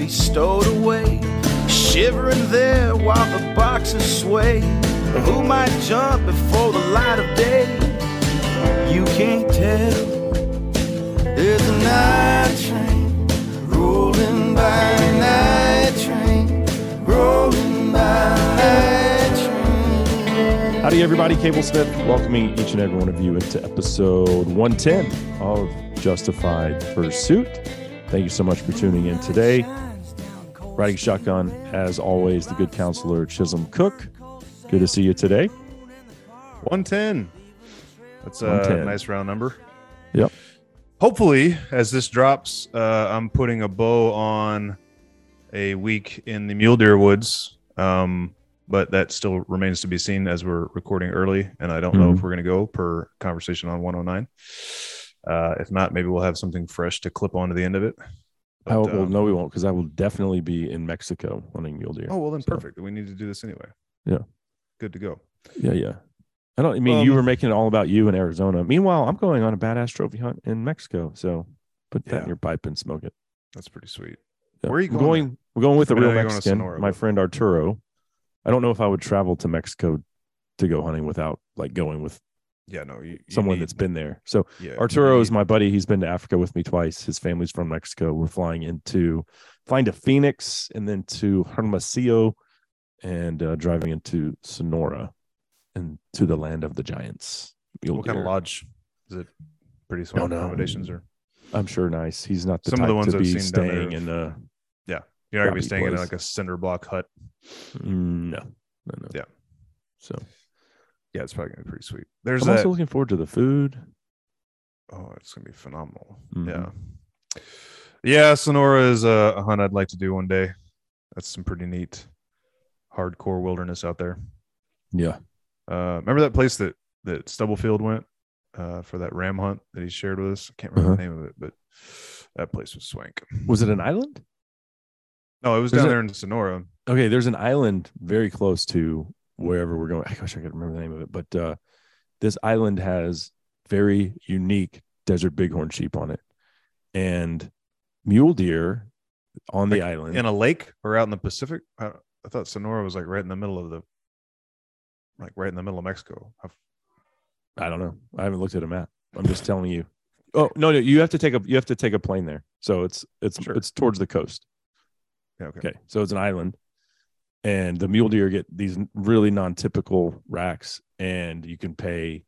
be stowed away. Shivering there while the boxes sway. Who might jump before the light of day? You can't tell. There's a night train rolling by, night train rolling by. Howdy, everybody. Cable Smith welcoming each and every one of you into episode 110 of Justified Pursuit. Thank you so much for tuning in today. Riding shotgun, as always, the good counselor Chisholm Cook. Good to see you today. 110. That's a 110. nice round number. Yep. Hopefully, as this drops, uh, I'm putting a bow on a week in the mule deer woods. Um, but that still remains to be seen as we're recording early. And I don't know if Mhm. we're going to go per conversation on 109. Uh, if not, maybe we'll have something fresh to clip onto the end of it. But, I will, well, um, no, we won't, because I will definitely be in Mexico hunting mule deer. Oh, well, then So, perfect. We need to do this anyway. Yeah. Good to go. Yeah, yeah. I don't. I mean, you Um, were making it all about you in Arizona. Meanwhile, I'm going on a badass trophy hunt in Mexico. So put that Yeah. in your pipe and smoke it. That's pretty sweet. Yeah. Where are you We're going going? We're going with a real you're going to Mexican, Sonora, my but- friend Arturo. I don't know if I would travel to Mexico to go hunting without like going with Yeah, no, you, you someone need- that's been there. So yeah, Arturo is my buddy. He's been to Africa with me twice. His family's from Mexico. We're flying into flying to Phoenix and then to Hermosillo and uh, driving into Sonora and to the land of the giants. Mule What kind of lodge? Is it pretty small Don't know. accommodations or I'm sure nice. He's not the Some of the ones to I've be seen down there staying in a you're not gonna be staying in like a cinder block hut? mm, no, no, no. Yeah. So Yeah, it's probably gonna be pretty sweet. There's I'm that. also looking forward to the food. oh, it's gonna be phenomenal. Mhm. Yeah, yeah. Sonora is a, a hunt I'd like to do one day. That's some pretty neat, hardcore wilderness out there. Yeah. Uh, remember that place that that Stubblefield went uh, for that ram hunt that he shared with us? I can't remember the name of it, but that place was swank. Was it an island? No, it was Is down it- there in Sonora. Okay, there's an island very close to wherever we're going. I wish I could remember the name of it, but uh, this island has very unique desert bighorn sheep on it, and mule deer on the island. in a lake or out in the Pacific? I, I thought Sonora was like right in the middle of the, like right in the middle of Mexico. I've- I don't know. I haven't looked at a map. I'm just telling you. Oh no, no, you have to take a you have to take a plane there. So it's it's Sure. it's towards the coast. yeah, okay. Okay, so it's an island, and the mule deer get these really non-typical racks, and you can pay.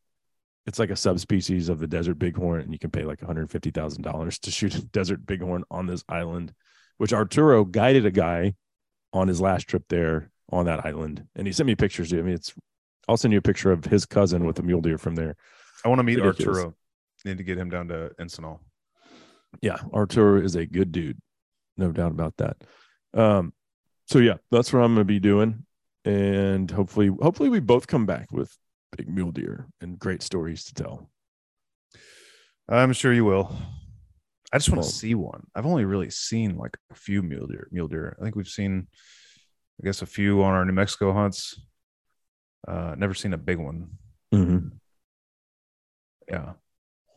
It's like a subspecies of the desert bighorn, and you can pay like one hundred fifty thousand dollars to shoot a desert bighorn on this island, which Arturo guided a guy on his last trip there on that island, and he sent me pictures. Dude. I mean, it's. I'll send you a picture of his cousin with a mule deer from there. I want to meet Ridiculous. Arturo. Need to get him down to Encinal. yeah, Arturo is a good dude, no doubt about that. Um, so yeah, that's what I'm gonna be doing, and hopefully, hopefully, we both come back with big mule deer and great stories to tell. I'm sure you will. I just want to see one. I've only really seen like a few mule deer. Mule deer. I think we've seen, I guess, a few on our New Mexico hunts. Uh, never seen a big one. Mm-hmm. Yeah.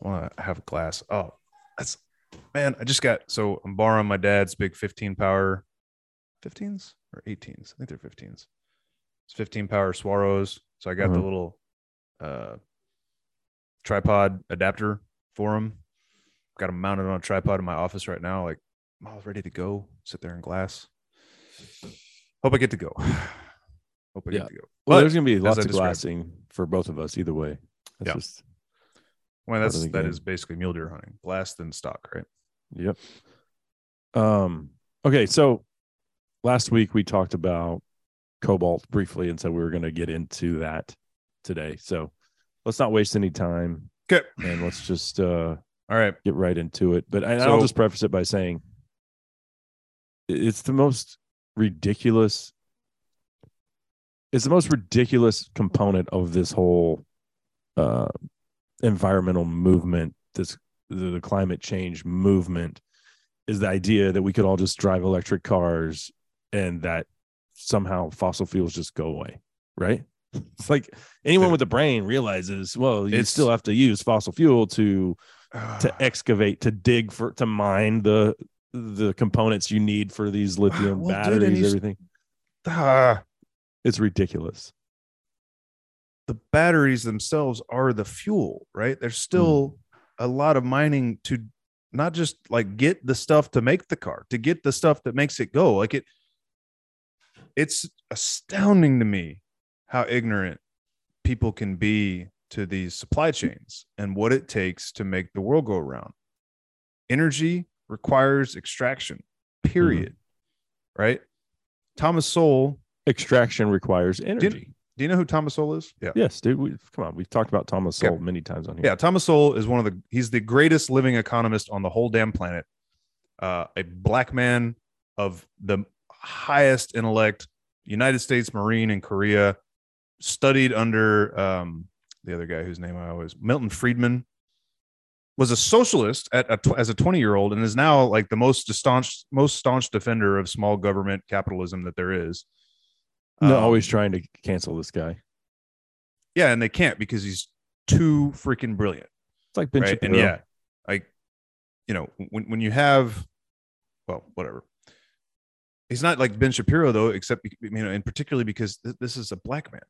Want to have a glass. Oh, that's man. I just got so I'm borrowing my dad's big 15 power 15s or 18s. I think they're 15s. It's 15 power Swaros. So I got the Uh-huh. little uh tripod adapter for them. Got them mounted on a tripod in my office right now. Like I'm all ready to go. Sit there in glass. Hope I get to go. Hope I Yeah. get to go. Well, there's gonna be lots of glassing for both of us either way. That's Yeah. just Well, that's that is basically mule deer hunting. Blast and stock, right? Yep. Um, okay, so last week we talked about cobalt briefly and said we were going to get into that today. So let's not waste any time Okay. and let's just uh All right. get right into it. But I, I'll just preface it by saying it's the most ridiculous. It's the most ridiculous component of this whole uh, environmental movement. This the climate change movement is the idea that we could all just drive electric cars and that somehow fossil fuels just go away, right? It's like anyone with a brain realizes, well, you It's- still have to use fossil fuel to to excavate, to dig for, to mine the the components you need for these lithium Well, batteries, he's- everything. Ah, It's ridiculous. the batteries themselves are the fuel, right? There's still a lot of mining to not just like get the stuff to make the car, to get the stuff that makes it go. Like it, it's astounding to me how ignorant people can be to these supply chains and what it takes to make the world go around. Energy requires extraction, period. Right? Thomas Sowell. Extraction requires energy. Do you know who Thomas Sowell is? Yeah. Yes, dude. We, come on, we've talked about Thomas. Sowell many times on here. Yeah, Thomas Sowell is one of the he's the greatest living economist on the whole damn planet. Uh, a black man of the highest intellect, United States Marine in Korea, studied under um, the other guy whose name I always Milton Friedman. Was a socialist at a, as a 20 year old and is now like the most staunch most staunch defender of small government capitalism that there is. No, Um, always trying to cancel this guy. yeah, and they can't because he's too freaking brilliant. It's like Ben right? Shapiro. And yeah, like you know, when when you have, well, whatever. He's not like Ben Shapiro though, except you know, and particularly because th- this is a black man,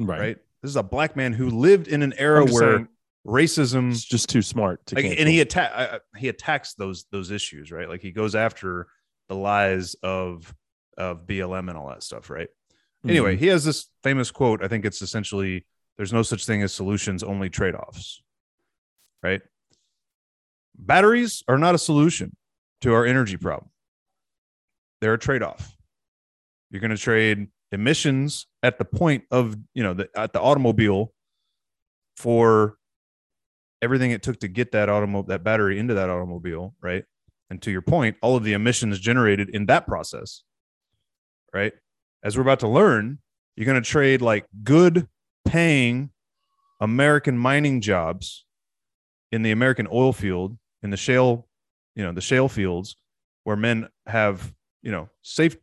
right. right? This is a black man who lived in an era where saying, racism, It's just too smart to like, and he attack he attacks those those issues, right? Like he goes after the lies of of BLM and all that stuff, right? Mm-hmm. Anyway, he has this famous quote. I think it's essentially there's no such thing as solutions, only trade offs. Right? Batteries are not a solution to our energy problem, they're a trade off. You're going to trade emissions at the point of, you know, the, at the automobile for everything it took to get that automobile, that battery into that automobile. Right. And to your point, all of the emissions generated in that process. Right as we're about to learn, you're going to trade like good paying American mining jobs in the American oil field, in the shale, you know, the shale fields where men have, you know, safe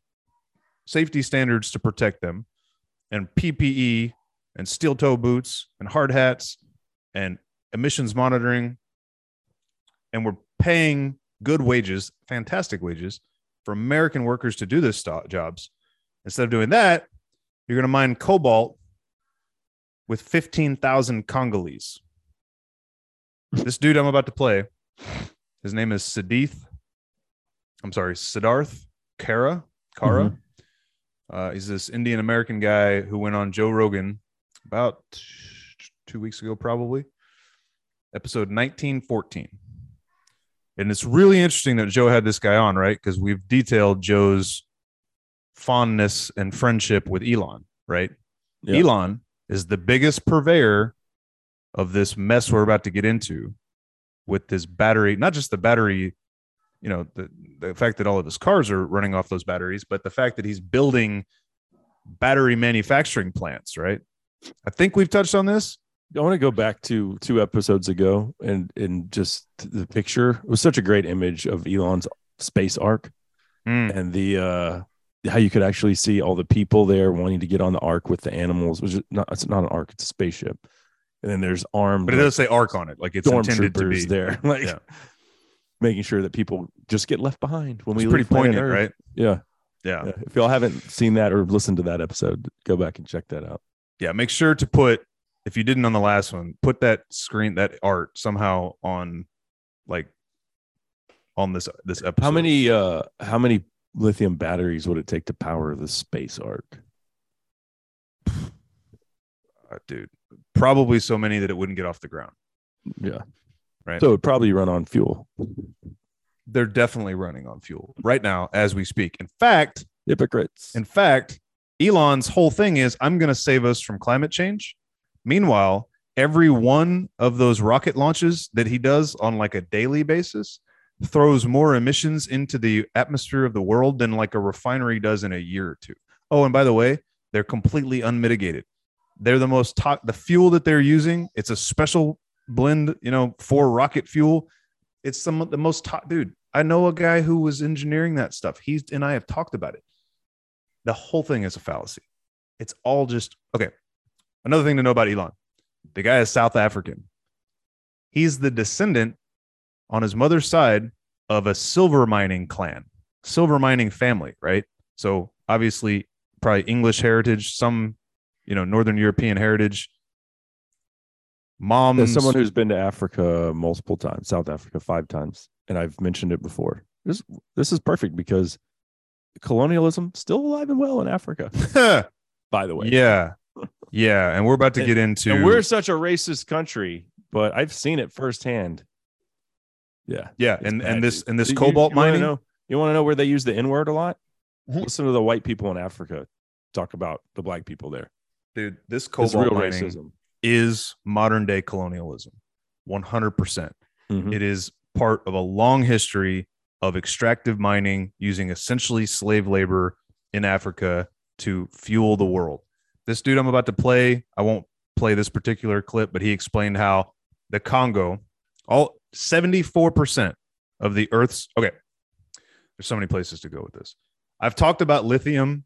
safety standards to protect them and PPE and steel toe boots and hard hats and emissions monitoring. And we're paying good wages, fantastic wages for American workers to do this jobs. Instead of doing that, you're going to mine cobalt with 15,000 Congolese. this dude I'm about to play, his name is Siddharth. I'm sorry, Siddharth Kara. Kara. Uh, he's this Indian American guy who went on Joe Rogan about two weeks ago, probably, episode 1914. And it's really interesting that Joe had this guy on, right? Because we've detailed Joe's fondness and friendship with Elon, right? Yeah. Elon is the biggest purveyor of this mess we're about to get into with this battery, not just the battery, you know, the, the fact that all of his cars are running off those batteries, but the fact that he's building battery manufacturing plants, right? I think we've touched on this. I want to go back to two episodes ago and and just the picture. It was such a great image of Elon's space ark Mm. and the uh how you could actually see all the people there wanting to get on the ark with the animals. Which is not it's not an ark, it's a spaceship. And then there's armed But it like, does say ark on it, like it's intended to be. there, like Yeah. Making sure that people just get left behind when we pretty poignant, Earth. right? Yeah. Yeah. yeah. If y'all haven't seen that or listened to that episode, go back and check that out. yeah make sure to put if you didn't on the last one put that screen that art somehow on like on this this episode How many uh how many lithium batteries would it take to power the space ark? Uh, dude probably so many that it wouldn't get off the ground Yeah. Right. So it'd probably run on fuel. they're definitely running on fuel right now as we speak in fact Hypocrites. in fact elon's whole thing is i'm going to save us from climate change meanwhile every one of those rocket launches that he does on like a daily basis throws more emissions into the atmosphere of the world than like a refinery does in a year or two. Oh, and by the way, they're completely unmitigated. They're the most to- the fuel that they're using. It's a special blend, you know, for rocket fuel. It's some of the most top dude. I know a guy who was engineering that stuff. He's and I have talked about it. The whole thing is a fallacy. It's all just okay. Another thing to know about Elon. The guy is South African. He's the descendant on his mother's side of a silver mining clan, silver mining family, right? So obviously, probably English heritage, some, you know, Northern European heritage. Moms, As someone who's been to Africa multiple times, South Africa five times, and I've mentioned it before. This this is perfect because colonialism still alive and well in Africa. By the way, yeah, yeah, and we're about to get into. and we're such a racist country, but I've seen it firsthand. Yeah, yeah, and bad, and this and this You- cobalt you wanna mining. Know, you want to know where they use the N word a lot? Mhm. Listen to the white people in Africa talk about the black people there. dude, this cobalt real mining racism. Is modern day colonialism, one hundred percent. Mhm. It is part of a long history of extractive mining using essentially slave labor in Africa to fuel the world. This dude I'm about to play, I won't play this particular clip, but he explained how the Congo, all 74% of the Earth's okay. There's so many places to go with this. I've talked about lithium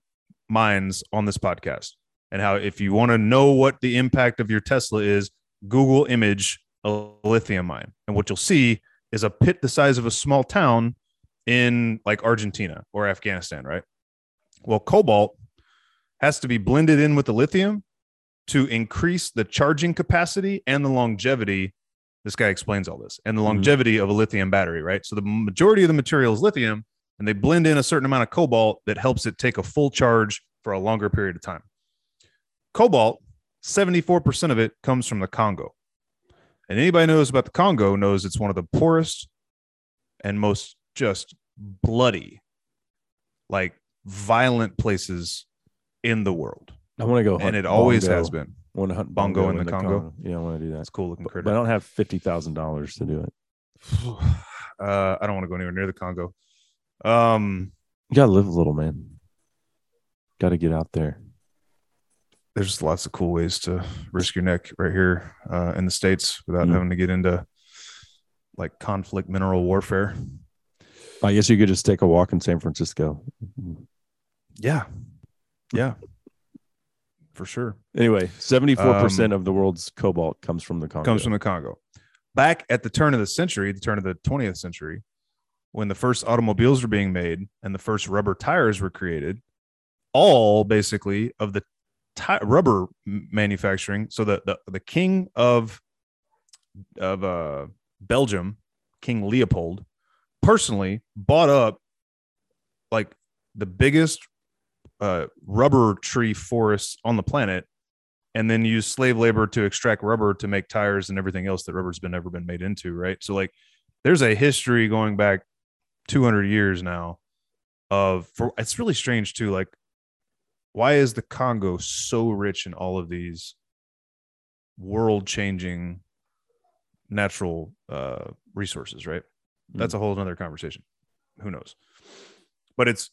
mines on this podcast and how if you want to know what the impact of your Tesla is, Google image a lithium mine. And what you'll see is a pit the size of a small town in like Argentina or Afghanistan, right? Well, cobalt has to be blended in with the lithium to increase the charging capacity and the longevity. This guy explains all this and the Mhm. longevity of a lithium battery, right? So the majority of the material is lithium and they blend in a certain amount of cobalt that helps it take a full charge for a longer period of time. Cobalt, 74% of it comes from the Congo. And anybody knows about the Congo knows it's one of the poorest and most just bloody, like violent places in the world. I want to go, And it always bongo. has been. I want to hunt Bongo bongo, in the Congo? Yeah, I want to do that. It's cool looking But, critter. but I don't have fifty thousand dollars to do it. uh, I don't want to go anywhere near the Congo. Um, You gotta live a little, man. Got to get out there. There's lots of cool ways to risk your neck right here uh, in the states without Mhm. having to get into like conflict mineral warfare. I guess you could just take a walk in San Francisco. Yeah, yeah, for sure. Anyway, seventy-four percent of the world's cobalt comes from the Congo. Um, comes from the Congo. Back at the turn of the century, the turn of the 20th century, when the first automobiles were being made and the first rubber tires were created, all basically of the rubber manufacturing. So the, the the king of of uh, Belgium, King Leopold, personally bought up like the biggest uh, rubber tree forests on the planet and then use slave labor to extract rubber to make tires and everything else that rubber's been ever been made into right so like there's a history going back 200 years now of for it's really strange too like why is the congo so rich in all of these world changing natural uh resources right? That's a whole nother conversation. Who knows? But it's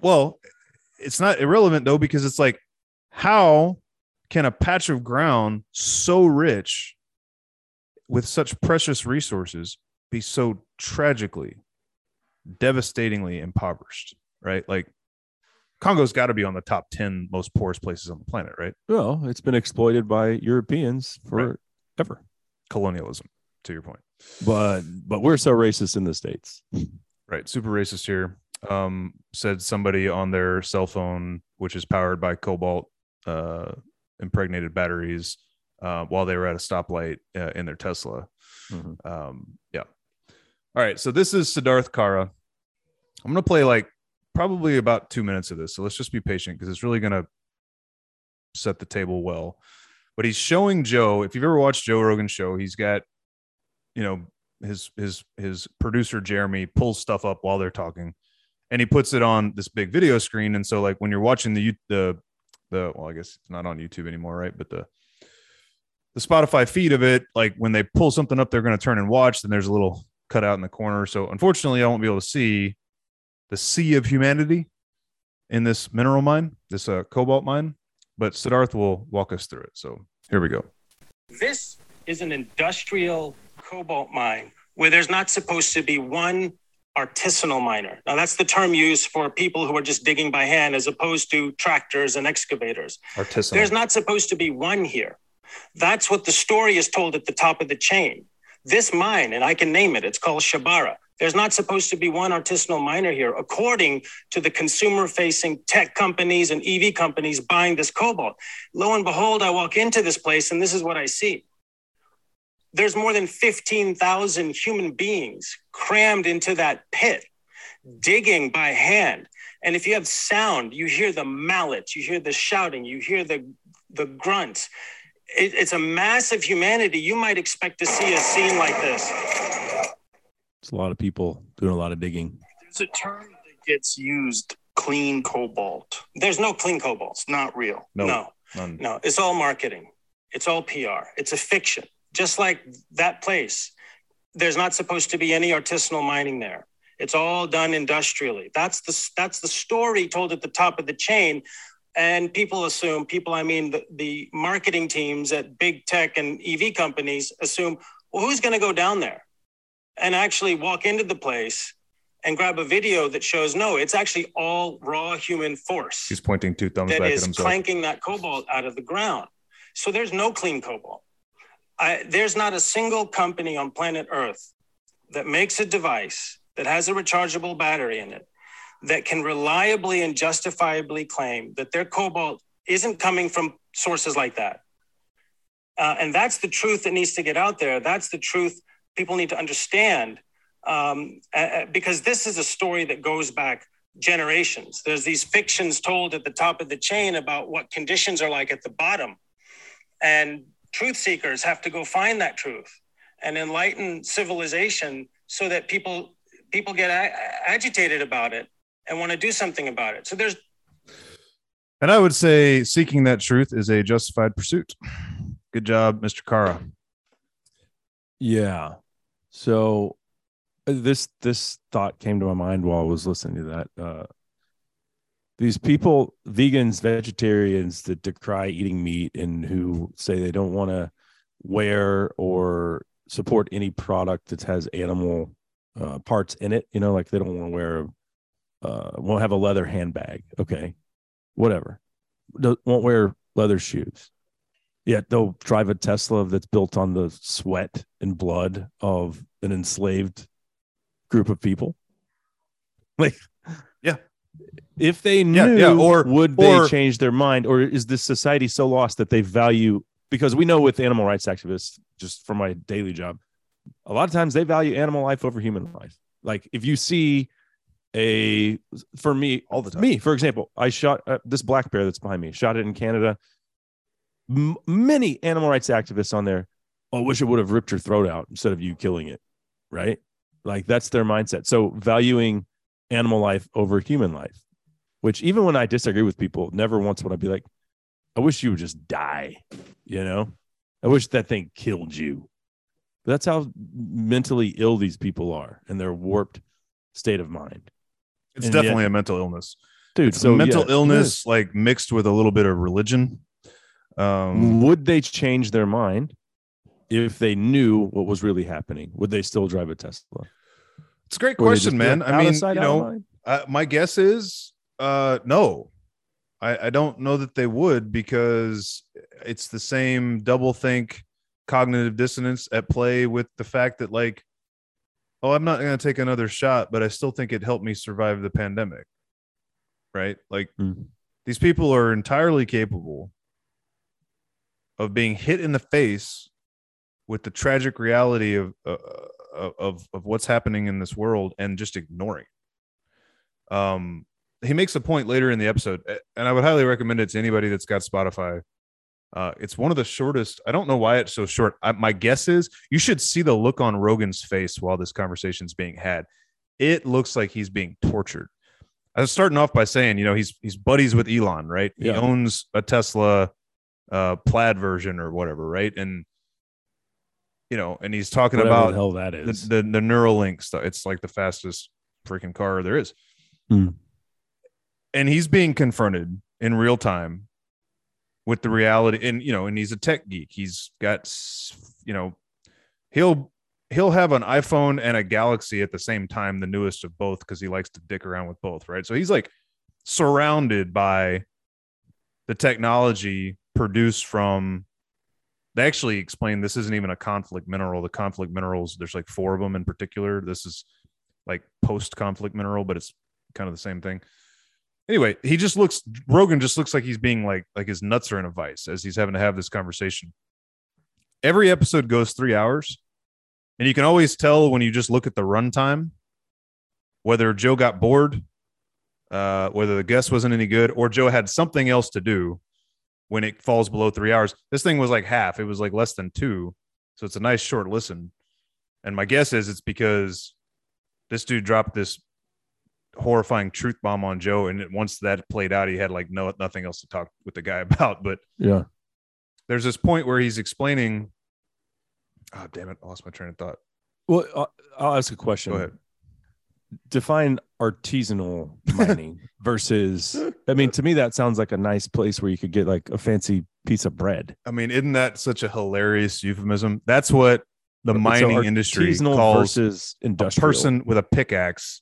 well it's not irrelevant though because it's like how can a patch of ground so rich with such precious resources be so tragically devastatingly impoverished right? Like congo's got to be on the top 10 most poorest places on the planet right? Well, it's been exploited by Europeans forever. colonialism to your point. But but we're so racist in the states. right super racist here. Um said somebody on their cell phone which is powered by cobalt uh impregnated batteries uh, while they were at a stoplight uh, in their tesla. Mhm. um yeah. All right so this is siddharth kara. I'm gonna play like probably about two minutes of this so let's just be patient because it's really gonna set the table well. But he's showing joe if you've ever watched joe rogan's show he's got you know his his his producer jeremy pulls stuff up while they're talking and he puts it on this big video screen and so like when you're watching the the the well i guess it's not on youtube anymore right but the the spotify feed of it like when they pull something up they're going to turn and watch then there's a little cutout in the corner. So unfortunately i won't be able to see the sea of humanity in this mineral mine this uh, cobalt mine but siddharth will walk us through it so here we go This is an industrial cobalt mine where there's not supposed to be one artisanal miner. Now, that's the term used for people who are just digging by hand as opposed to tractors and excavators. artisanal There's not supposed to be one here. That's what the story is told at the top of the chain. This mine, and I can name it, it's called Shabara. There's not supposed to be one artisanal miner here, according to the consumer facing tech companies and EV companies buying this cobalt. Lo and behold, I walk into this place and this is what I see. There's more than 15,000 human beings crammed into that pit, digging by hand. And if you have sound, you hear the mallets, you hear the shouting, you hear the, the grunts. It, it's a massive humanity. You might expect to see a scene like this. It's a lot of people doing a lot of digging. There's a term that gets used clean cobalt. There's no clean cobalt. It's not real. No, no, none. no. It's all marketing. It's all PR. It's a fiction. Just like that place, there's not supposed to be any artisanal mining there. It's all done industrially. That's the that's the story told at the top of the chain. And people assume, people, I mean, the, the marketing teams at big tech and EV companies assume, well, who's going to go down there and actually walk into the place and grab a video that shows no, it's actually all raw human force He's pointing two thumbs that back at is himself. clanking that cobalt out of the ground. So there's no clean cobalt. I, there's not a single company on planet Earth that makes a device that has a rechargeable battery in it that can reliably and justifiably claim that their cobalt isn't coming from sources like that. Uh, and that's the truth that needs to get out there. That's the truth people need to understand um, uh, because this is a story that goes back generations. There's these fictions told at the top of the chain about what conditions are like at the bottom. And truth seekers have to go find that truth and enlighten civilization so that people people get a- agitated about it and want to do something about it. So there's And I would say seeking that truth is a justified pursuit. Good job, Mr. Kara. Yeah. So uh, this this thought came to my mind while I was listening to that. Uh, these people, vegans, vegetarians that decry eating meat and who say they don't want to wear or support any product that has animal uh, parts in it. You know, like they don't want to wear, uh, won't have a leather handbag. Okay, whatever. Don't, won't wear leather shoes. Yet they'll drive a Tesla that's built on the sweat and blood of an enslaved group of people. Like, Yeah. If they knew, Yeah, yeah, or- would or- they change their mind, or is this society so lost that they value? Because we know with animal rights activists, just from my daily job, a lot of times they value animal life over human life. Like if you see a, for me, All the time. me, for example, I shot uh, this black bear that's behind me, shot it in Canada. M- many animal rights activists on there. Oh, I wish it would have ripped your throat out instead of you killing it. Right. Like that's their mindset. So valuing animal life over human life, which even when I disagree with people, never once would I be like, I wish you would just die. You know, I wish that thing killed you. But that's how mentally ill these people are and their warped state of mind. It's And definitely yet- a mental illness. Dude, It's so mental yeah, illness, like mixed with a little bit of religion. Um, would they change their mind if they knew what was really happening? Would they still drive a Tesla? it's a great question, man. I mean, you know, uh, my guess is uh, no. I, I don't know that they would because it's the same double think cognitive dissonance at play with the fact that like oh i'm not going to take another shot but i still think it helped me survive the pandemic right like Mm. these people are entirely capable of being hit in the face with the tragic reality of uh, of of what's happening in this world and just ignoring it. um he makes a point later in the episode and i would highly recommend it to anybody that's got spotify uh, it's one of the shortest. I don't know why it's so short. I, my guess is you should see the look on Rogan's face while this conversation's being had. It looks like he's being tortured. I was starting off by saying, you know, he's he's buddies with Elon, right? He Yeah. owns a Tesla uh, plaid version or whatever, right? And you know, and he's talking Whatever about the hell that the, the the Neuralink stuff. It's like the fastest freaking car there is. Hmm. And he's being confronted in real time with the reality and you know and he's a tech geek he's got you know he'll he'll have an iphone and a galaxy at the same time the newest of both because he likes to dick around with both right so he's like surrounded by the technology produced from they actually explain this isn't even a conflict mineral. The conflict minerals, there's like four of them in particular. This is like post conflict mineral, but it's kind of the same thing. Anyway, he just looks Rogan just looks like he's being like like his nuts are in a vice as he's having to have this conversation. Every episode goes three hours, and you can always tell when you just look at the runtime whether Joe got bored, uh, whether the guest wasn't any good, or Joe had something else to do when it falls below three hours. This thing was like half, it was like less than two. So it's a nice short listen. And my guess is it's because this dude dropped this horrifying truth bomb on Joe. And once that played out, he had like no nothing else to talk with the guy about. But Yeah. there's this point where he's explaining. Oh damn it! I lost my train of thought. Well, I'll, I'll ask a question. Go ahead. Define artisanal mining versus. I mean, to me, that sounds like a nice place where you could get like a fancy piece of bread. I mean, isn't that such a hilarious euphemism? That's what the mining industry calls versus a person with a pickaxe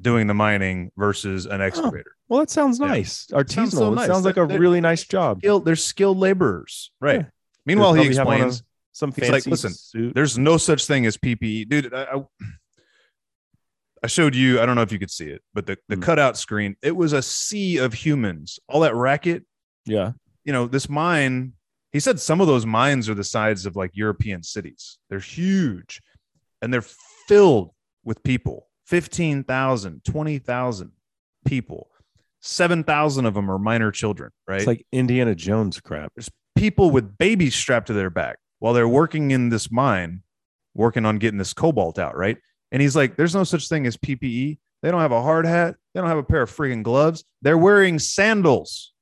doing the mining versus an excavator. Well, that sounds Yeah. nice. sounds Artisanal. so It nice. sounds like a They're- really nice job. Skilled, they're skilled laborers, right? Yeah. Meanwhile, he explains Some He's like, "Listen, suit. there's no such thing as PPE, dude. I, I, I showed you. I don't know if you could see it, but the the Mm. cutout screen. It was a sea of humans. All that racket. Yeah. You know, this mine. He said some of those mines are the size of like European cities. They're huge, and they're filled with people. 15,000, 20,000 people. 7,000 of them are minor children, right? It's like Indiana Jones crap. There's people with babies strapped to their back while they're working in this mine, working on getting this cobalt out, right? And he's like, there's no such thing as PPE. They don't have a hard hat. They don't have a pair of freaking gloves. They're wearing sandals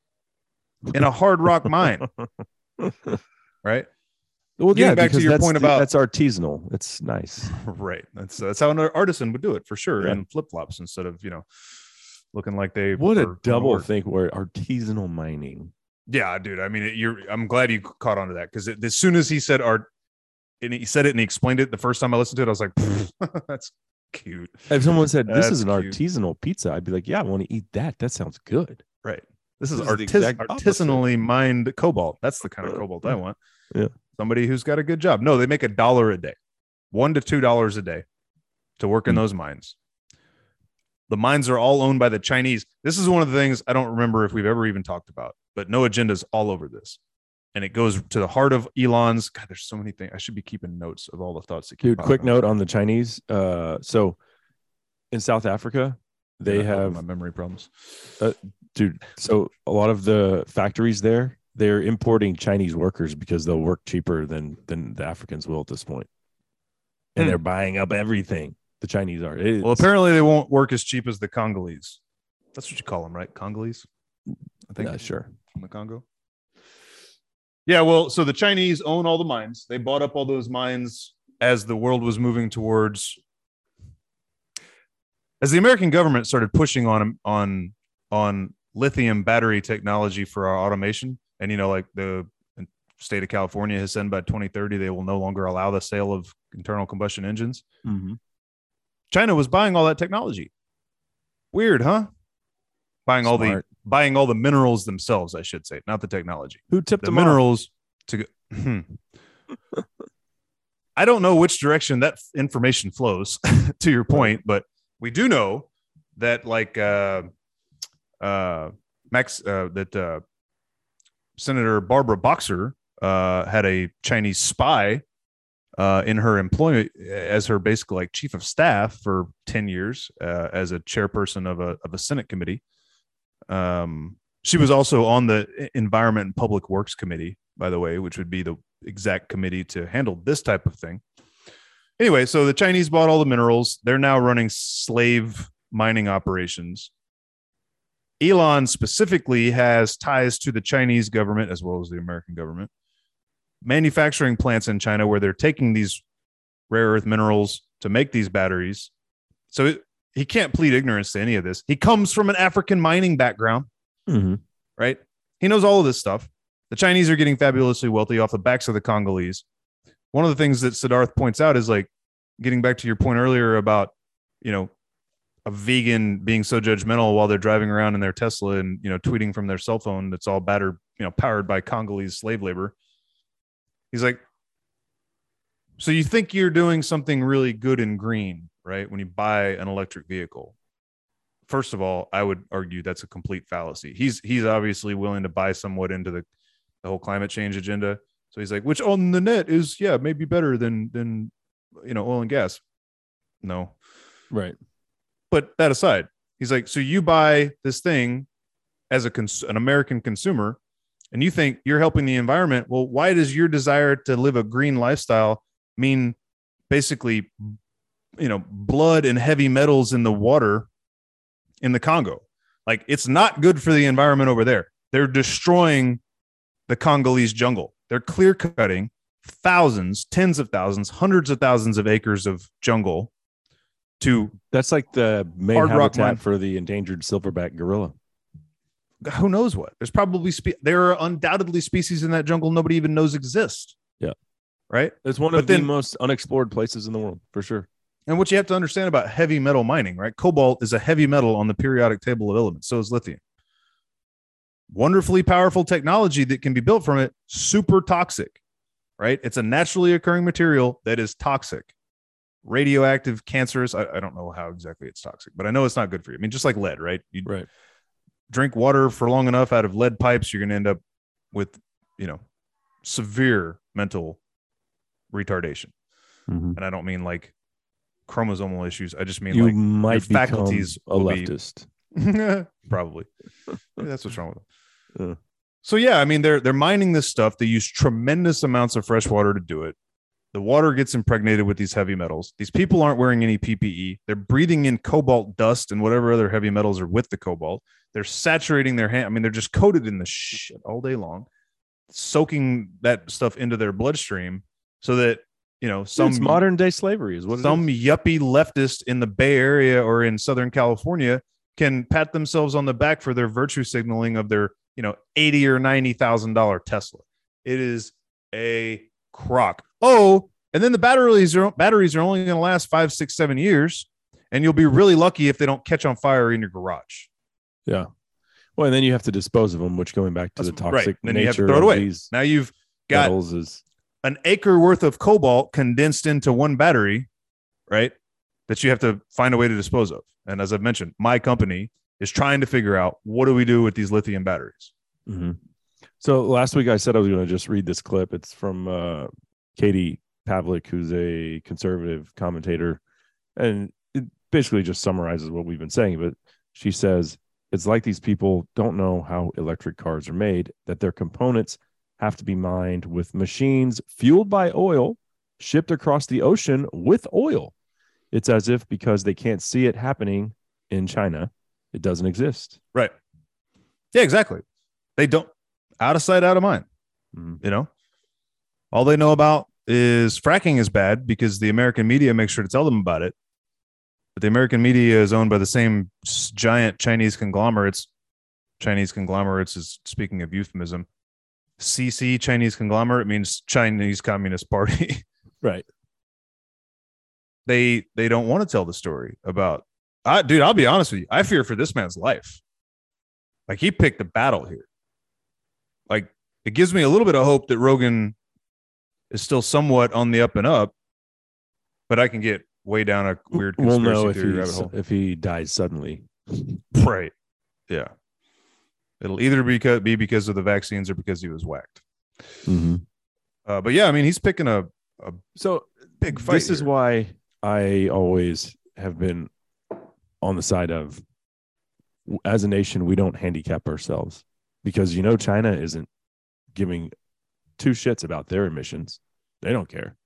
in a hard rock mine, right? Well, Getting yeah, back to your point about- that's artisanal. It's nice. Right. That's that's how an artisan would do it for sure. Yeah. And flip flops instead of you know looking like they What a double think where artisanal mining. Yeah, dude. I mean, it, you're. I'm glad you caught on to that because as soon as he said art, and he said it and he explained it the first time I listened to it, I was like, "That's cute." If someone said this is an cute. artisanal pizza, I'd be like, yeah, I want to eat that. That sounds good. Right. This is, This is the artis- artisanally mined cobalt. That's the kind of cobalt I want. yeah. Somebody who's got a good job. No, they make a dollar a day, one to two dollars a day to work in Hmm. those mines. The mines are all owned by the Chinese. This is one of the things I don't remember if we've ever even talked about, but no agenda's all over this. And it goes to the heart of Elon's. God, there's so many things. I should be keeping notes of all the thoughts that keep Dude, quick up. note on the Chinese. Uh, so in South Africa, they Yeah, have my memory problems. dude so a lot of the factories there they're importing chinese workers because they'll work cheaper than than the africans will at this point and Hmm. they're buying up everything the chinese are Well, apparently they won't work as cheap as the Congolese. That's what you call them, right? Congolese. I think yeah, sure from the Congo. Yeah, well, so the Chinese own all the mines. They bought up all those mines as the world was moving towards as the American government started pushing on on on lithium battery technology for our automation and you know like the state of California has said by 2030 they will no longer allow the sale of internal combustion engines. Mm-hmm. China was buying all that technology. Weird, huh? Buying all the buying all the minerals themselves, I should say, not the technology. who tipped The them off? minerals to go. Hmm. I don't know which direction that information flows to your point, but we do know that like uh uh Max uh that uh Senator Barbara Boxer uh had a Chinese spy uh, in her employment as her basically like chief of staff for 10 years uh, as a chairperson of a, of a Senate committee. Um, she was also on the Environment and Public Works Committee, by the way, which would be the exact committee to handle this type of thing. Anyway, so the Chinese bought all the minerals. They're now running slave mining operations. Elon specifically has ties to the Chinese government as well as the American government manufacturing plants in China where they're taking these rare earth minerals to make these batteries. So he can't plead ignorance to any of this. He comes from an African mining background, Mhm. right? He knows all of this stuff. The Chinese are getting fabulously wealthy off the backs of the Congolese. One of the things that Siddharth points out is like getting back to your point earlier about, you know, a vegan being so judgmental while they're driving around in their Tesla and, you know, tweeting from their cell phone that's all battered, you know, powered by Congolese slave labor He's like, so you think you're doing something really good and green, right? When you buy an electric vehicle. First of all, I would argue that's a complete fallacy. He's he's obviously willing to buy somewhat into the, the whole climate change agenda. So he's like, which on the net is yeah, maybe better than than you know, oil and gas. No. Right. But that aside, he's like, so you buy this thing as a cons- an American consumer and you think you're helping the environment. Well, why does your desire to live a green lifestyle mean basically, you know, blood and heavy metals in the water in the Congo? Like it's not good for the environment over there. They're destroying the Congolese jungle. They're clear cutting thousands, tens of thousands, hundreds of thousands of acres of jungle to That's like the main Hard rock habitat mine. for the endangered silverback gorilla. who knows what. There's probably spe- there are undoubtedly species in that jungle nobody even knows exist. Yeah. Right. It's one But of the then- most unexplored places in the world, for sure. And what you have to understand about heavy metal mining, right? Cobalt is a heavy metal on the periodic table of elements. So is lithium. Wonderfully powerful technology that can be built from it, super toxic, right? It's a naturally occurring material that is toxic, radioactive, cancerous. I, I don't know how exactly it's toxic, but I know it's not good for you. I mean, just like lead, right? You Right. drink water for long enough out of lead pipes, you're going to end up with, you know, severe mental retardation. Mhm. And I don't mean like chromosomal issues. I just mean You like might your faculties a will be- leftist. probably that's what's wrong with them. Uh. So yeah, I mean they're they're mining this stuff. They use tremendous amounts of fresh water to do it. The water gets impregnated with these heavy metals. These people aren't wearing any PPE. They're breathing in cobalt dust and whatever other heavy metals are with the cobalt. They're saturating their hand. I mean, they're just coated in the shit all day long, soaking that stuff into their bloodstream so that you know some it's modern day slavery, is what some is. yuppie leftist in the Bay Area or in Southern California can pat themselves on the back for their virtue signaling of their, you know, eighty or ninety thousand dollar Tesla. It is a crock. Oh, and then the batteries are batteries are only going to last five, six, seven years, and you'll be really lucky if they don't catch on fire in your garage. Yeah. Well, and then you have to dispose of them, which going back to That's the right. toxic Then you have to nature throw it of away. these Now you've got is an acre worth of cobalt condensed into one battery, right? That you have to find a way to dispose of. And as I've mentioned, my company is trying to figure out what do we do with these lithium batteries. Mhm. So last week I said I was going to just read this clip. It's from uh, Katie Pavlich, who's a conservative commentator, and it basically just summarizes what we've been saying. But she says it's like these people don't know how electric cars are made; that their components have to be mined with machines fueled by oil, shipped across the ocean with oil. It's as if because they can't see it happening in China, it doesn't exist. Right. Yeah, exactly. They don't out of sight, out of mind. Mhm. You know, all they know about is fracking is bad because the American media makes sure to tell them about it. But the American media is owned by the same giant Chinese conglomerates. Chinese conglomerates is speaking of euphemism. CC Chinese conglomerate means Chinese Communist Party. Right. they they don't want to tell the story about. I, dude, I'll be honest with you. I fear for this man's life. Like he picked a battle here. Like it gives me a little bit of hope that Rogan is still somewhat on the up and up, but I can get way down a weird we'll conspiracy know if theory rabbit hole. if he dies suddenly. Right. Yeah. It'll either be because, be because of the vaccines or because he was whacked. Uh, but yeah, I mean, he's picking a So big fight. this is why I always have been on the side of, as a nation, we don't handicap ourselves because you know China isn't giving two shits about their emissions. They don't care,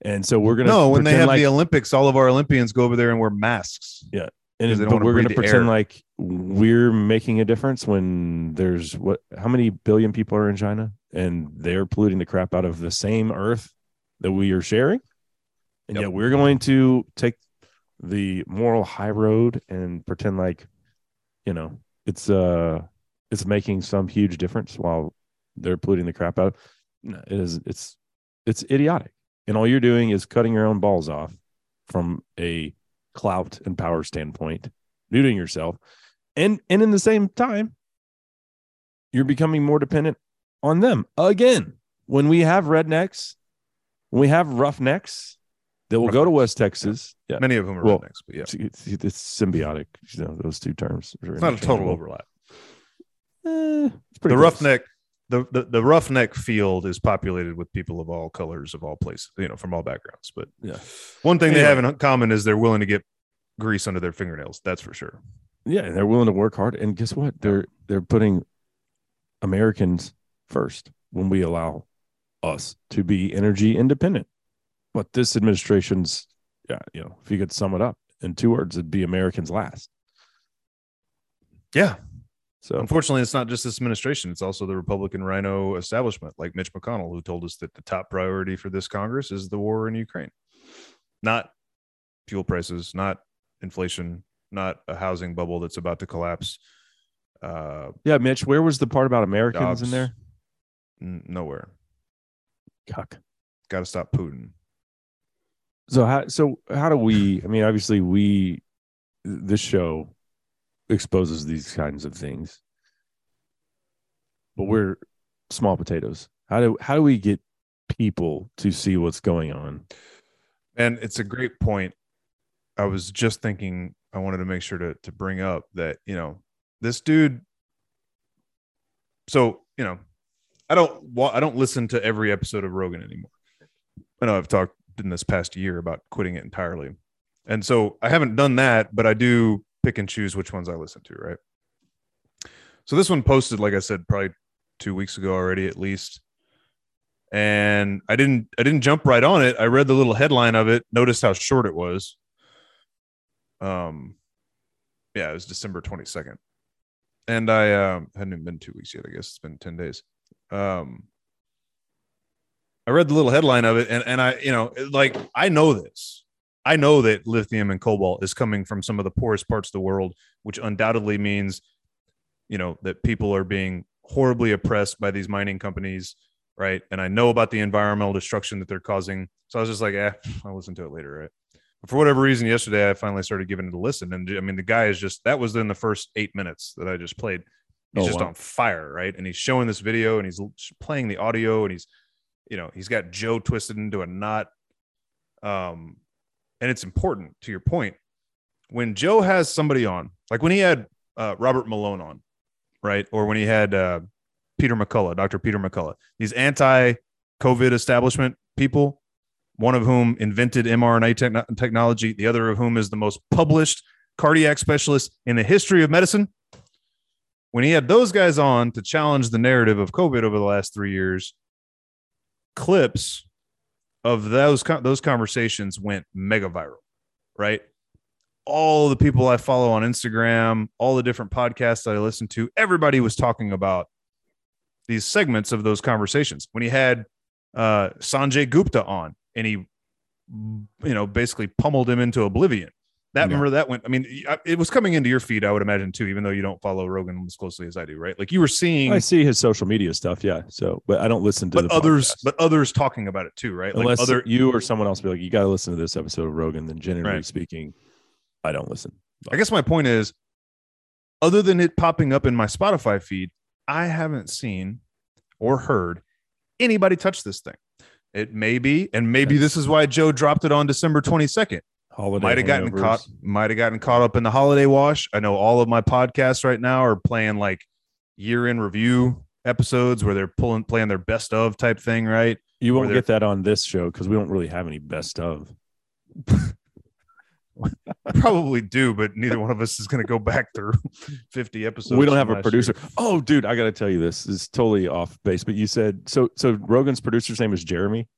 and so we're gonna no, when they have like, the Olympics, all of our Olympians go over there and wear masks. Yeah, and because they don't but we're gonna pretend air. like we're making a difference when there's what how many billion people are in China and they're polluting the crap out of the same earth that we are sharing and Yep. yet we're going to take the moral high road and pretend like you know it's uh it's making some huge difference while they're polluting the crap out no, it is it's it's idiotic and all you're doing is cutting your own balls off from a clout and power standpoint nuding yourself and and in the same time you're becoming more dependent on them again when we have rednecks, when we have roughnecks that will go to West Texas, yeah, Many of whom are Well, rednecks, but yeah, it's, it's, it's symbiotic. You know, those two terms. it's not a total overlap. Eh, it's pretty the close. roughneck the, the the roughneck field is populated with people of all colors of all places you know from all backgrounds but Yeah. one thing they have in common is they're willing to get grease under their fingernails that's for sure Yeah, and they're willing to work hard. And guess what? They're they're putting Americans first when we allow us to be energy independent. But this administration's, yeah, you know, if you could sum it up in two words, it'd be Americans last. yeah So unfortunately it's not just this administration it's also the republican rhino establishment like mitch mcconnell who told us that the top priority for this congress is the war in ukraine not fuel prices not inflation not a housing bubble that's about to collapse uh yeah, Mitch, where was the part about Americans in there? n- nowhere Cuck. got to stop putin So how so how do we? I mean, obviously, we this show exposes these kinds of things, but we're small potatoes. How do how do we get people to see what's going on? And it's a great point. I was just thinking I wanted to make sure to to bring up that, you know, this dude so, you know, I don't I don't listen to every episode of Rogan anymore. I know I've talked in this past year about quitting it entirely. And so I haven't done that, but I do pick and choose which ones I listen to, right? So this one posted like I said probably 2 weeks ago already at least and I didn't I didn't jump right on it. I read the little headline of it, noticed how short it was. Um yeah, it was December 22nd. And I um hadn't been 2 weeks yet, I guess it's been 10 days. Um I read the little headline of it and and I, you know, like I know this. I know that lithium and cobalt is coming from some of the poorest parts of the world, which undoubtedly means you know that people are being horribly oppressed by these mining companies right? And I know about the environmental destruction that they're causing. So I was just like, eh, I'll listen to it later, right? For whatever reason, yesterday I finally started giving it a listen. And I mean, the guy is just that was in the first eight minutes that I just played. He's Oh, just wow. on fire, right? And he's showing this video and he's playing the audio and he's, you know, he's got Joe twisted into a knot. Um, and it's important to your point. When Joe has somebody on, like when he had uh, Robert Malone on, right? Or when he had uh, Peter McCullough, Dr. Peter McCullough, these anti COVID establishment people, one of whom invented mRNA techno- technology, the other of whom is the most published cardiac specialist in the history of medicine. When he had those guys on to challenge the narrative of COVID over the last three years, clips of those those conversations went mega viral, right? All the people I follow on Instagram, all the different podcasts I listen to, everybody was talking about these segments of those conversations. When he had uh, Sanjay Gupta on, and he, you know, basically pummeled him into oblivion. That Yeah. remember that went. I mean, it was coming into your feed, I would imagine too, even though you don't follow Rogan as closely as I do, right? Like you were seeing, I see his social media stuff, yeah. So, but I don't listen to but the others, podcast. but others talking about it too, right? unless like other, you or someone else be like, you got to listen to this episode of Rogan. Then generally Right. speaking, I don't listen. I guess my point is, other than it popping up in my Spotify feed, I haven't seen or heard anybody touch this thing. It may be, and maybe this is why Joe dropped it on December 22nd. Holiday Might have gotten caught, might have gotten caught up in the holiday wash. I know all of my podcasts right now are playing like year in review episodes where they're pulling playing their best of type thing, right? You won't get that on this show because we don't really have any best of. Probably do, but neither one of us is going to go back through 50 episodes. we don't have a producer. year. Oh, dude, I got to tell you this. this is totally off base, but you said so. So Rogan's producer's name is Jeremy,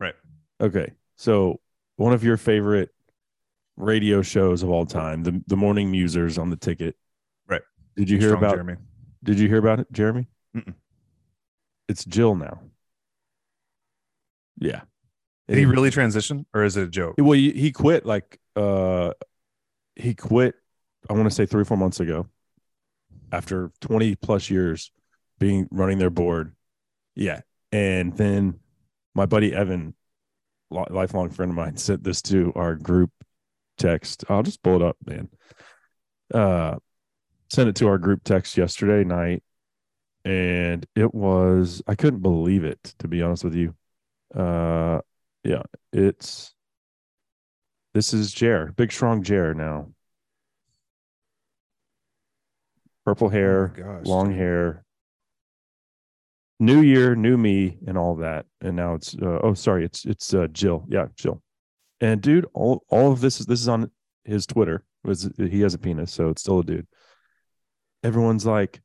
Right. Okay, so one of your favorite radio shows of all time, the the Morning Musers on the ticket. Right. Did you hear Strong about? Jeremy? Did you hear about it, Jeremy? Mm-mm. It's Jill now. Yeah. Did he really transition, or is it a joke? Well, he, he quit like uh he quit I want to say 3 or 4 months ago after 20 plus years being running their board. Yeah. And then my buddy Evan lifelong friend of mine sent this to our group text. I'll just pull it up, man. Uh sent it to our group text yesterday night and it was I couldn't believe it to be honest with you. Uh, yeah, it's this is Jer, big strong Jer now. Purple hair, Oh gosh, long dude. hair. New year, new me, and all that. And now it's uh, oh, sorry, it's it's uh, Jill. Yeah, Jill. And dude, all all of this is this is on his Twitter. Was he has a penis, so it's still a dude. Everyone's like,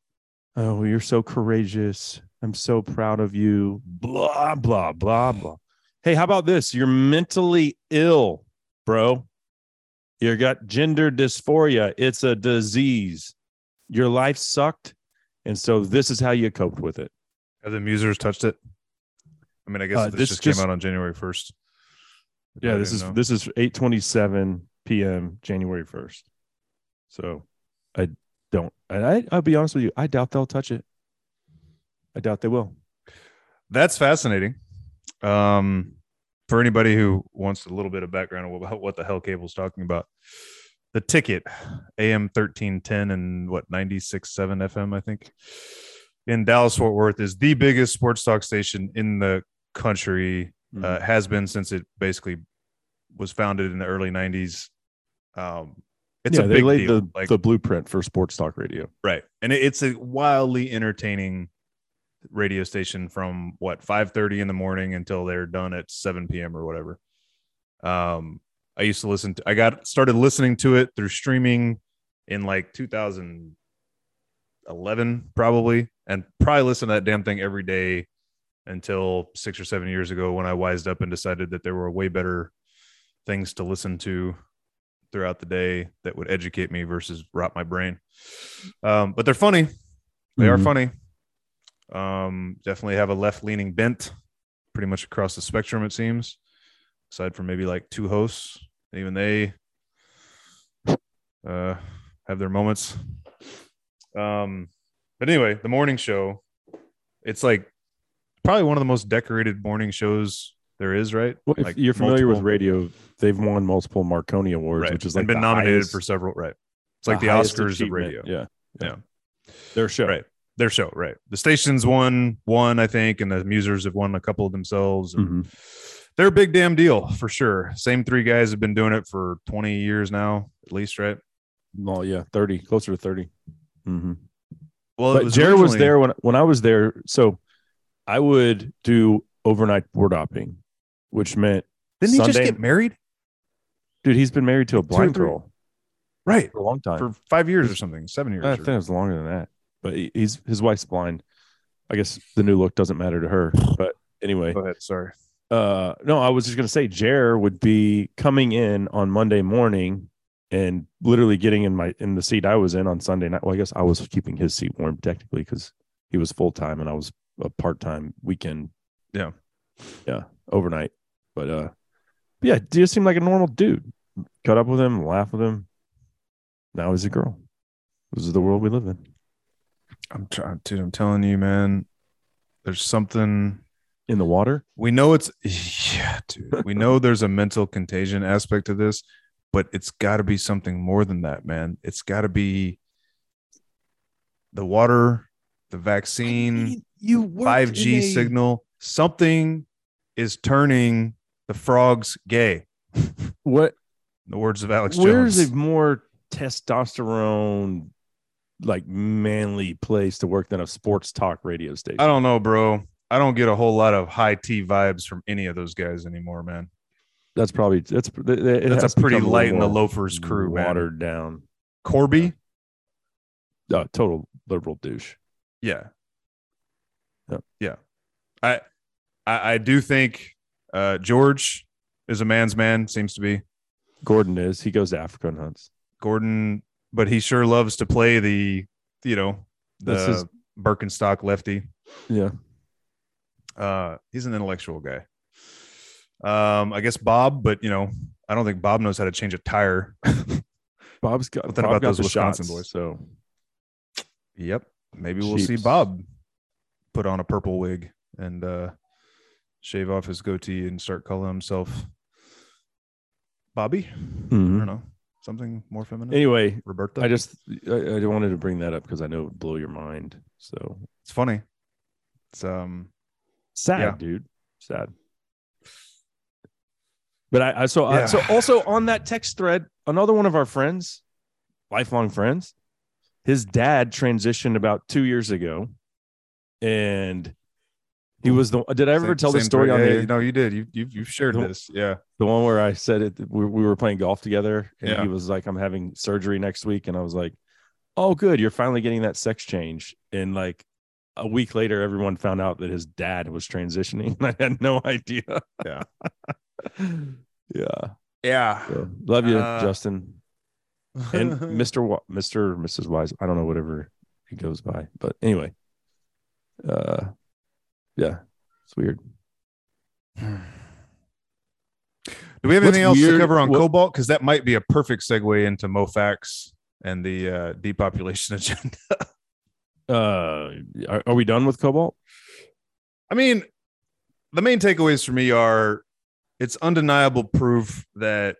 "Oh, you're so courageous. I'm so proud of you." Blah blah blah blah. Hey, how about this? You're mentally ill, bro. You got gender dysphoria. It's a disease. Your life sucked, and so this is how you coped with it. Have the musers touched it? I mean, I guess Uh, this, this just, just- came out on January first. Yeah, this is this is 8:27 p.m. January 1st. So I don't and I I'll be honest with you, I doubt they'll touch it. I doubt they will. That's fascinating. Um, for anybody who wants a little bit of background about what the hell Cable's talking about, the ticket, AM thirteen ten and what ninety six seven FM, I think, in Dallas Fort Worth is the biggest sports talk station in the country. Uh, has been since it basically was founded in the early nineties. Um, it's yeah, a they big laid deal. the like the blueprint for sports talk radio. right and it, it's a wildly entertaining radio station from what 5.30 in the morning until they're done at 7 p.m or whatever um i used to listen to i got started listening to it through streaming in like 2011 probably and probably listen to that damn thing every day until six or seven years ago when i wised up and decided that there were way better things to listen to throughout the day that would educate me versus rot my brain um, but they're funny they are Mhm. funny. Um, definitely have a left leaning bent pretty much across the spectrum, it seems, aside from maybe like two hosts. Even they uh, have their moments. Um, but anyway, the morning show, it's like probably one of the most decorated morning shows there is, right? Well, if Like you're familiar with radio, they've won multiple Marconi awards, right, which is and like been nominated highest- for several, right? It's like the, highest Oscars of radio. Yeah. Yeah. Their show. Right. Their show, right? The stations won one, I think, and the Musers have won a couple of themselves. Mhm. They're a big damn deal for sure. Same three guys have been doing it for 20 years now, at least, right? Well, yeah, 30, closer to 30. Mhm. Well, but Jared was there when when I was there. So I would do overnight board hopping, which meant Didn't he just get married? dude, he's been married to a Like two or blind girl Right. for a long time. For five years or something, seven years. I or- think it was longer than that. But he- he's his wife's blind. I guess the new look doesn't matter to her. But anyway, Go ahead. Sorry. uh no, I was just gonna say Jer would be coming in on Monday morning and literally getting in my in the seat I was in on Sunday night. Well, I guess I was keeping his seat warm technically because he was full time and I was a part time weekend. Yeah. Yeah. Overnight. But uh but yeah, just seemed like a normal dude. Cut up with him, laugh with him. Now he's a girl. This is the world we live in. I'm trying, dude. I'm telling you, man. There's something In the water. we know it's yeah, dude. We know there's a mental contagion aspect to this, but it's got to be something more than that, man. It's got to be the water, the vaccine, you 5G signal. Something is turning the frogs gay. What In the words of Alex where's Jones. a more testosterone like manly place to work than a sports talk radio station I don't know, bro. I don't get a whole lot of high T vibes from any of those guys anymore, man. that's probably that's That's a pretty light in the loafers crew, man. watered down Corby, uh, total liberal douche yeah, Yep. yeah. I, I, I do think uh, George is a man's man. Seems to be gordon is he goes to africa and hunts Gordon, but he sure loves to play the, you know, the his- Birkenstock lefty. yeah Uh, he's an intellectual guy. Um, I guess Bob, but you know, I don't think Bob knows how to change a tire. bob's got Bob about got those the Wisconsin shots, boys. so Yep. Maybe we'll see Bob put on a purple wig and uh, shave off his goatee and start calling himself Bobby. I mhm. don't know. Something more feminine. Anyway, Roberta. I just I, I wanted to bring that up because I know it would blow your mind. So it's funny. It's um sad, Yeah. dude. Sad. But I, I so I, Yeah. so also on that text thread, another one of our friends, lifelong friends, his dad transitioned about two years ago, and he was the. Did I ever same- tell this story on yeah, the No, you did. You you you've shared The- this. Yeah. the one where I said it? We, we were playing golf together, and Yeah. he was like, "I'm having surgery next week," and I was like, "Oh, good, you're finally getting that sex change." And like a week later, everyone found out that his dad was transitioning, and I had no idea. Yeah. yeah. Yeah. So, love you, Uh, Justin, and Mr. Wa- Mr. Mrs. Wise. I don't know whatever he goes by, but anyway, uh, yeah, it's weird. Do we have What's anything else weird- to cover on what- cobalt? Because that might be a perfect segue into MoFax and the uh, depopulation agenda. Uh, are, are we done with Cobalt? I mean, the main takeaways for me are it's undeniable proof that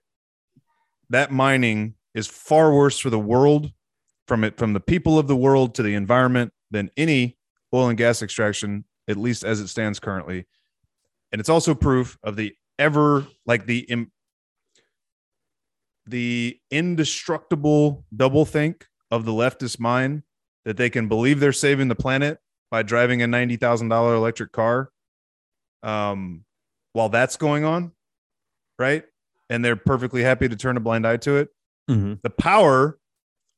that mining is far worse for the world from it from the people of the world to the environment than any oil and gas extraction at least as it stands currently and it's also proof of the ever like the im- the indestructible double think of the leftist mind that they can believe they're saving the planet by driving a $90,000 electric car um, while that's going on, right? And they're perfectly happy to turn a blind eye to it. Mm-hmm. The power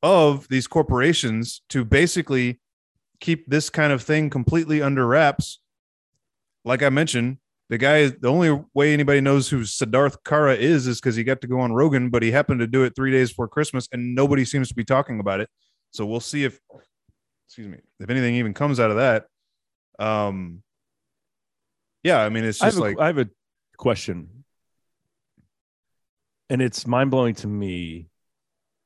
of these corporations to basically keep this kind of thing completely under wraps. Like I mentioned, the guy, the only way anybody knows who Siddharth Kara is, is because he got to go on Rogan, but he happened to do it three days before Christmas and nobody seems to be talking about it. So we'll see if, excuse me, if anything even comes out of that. Um, yeah, I mean, it's just a, like, I have a question, and it's mind blowing to me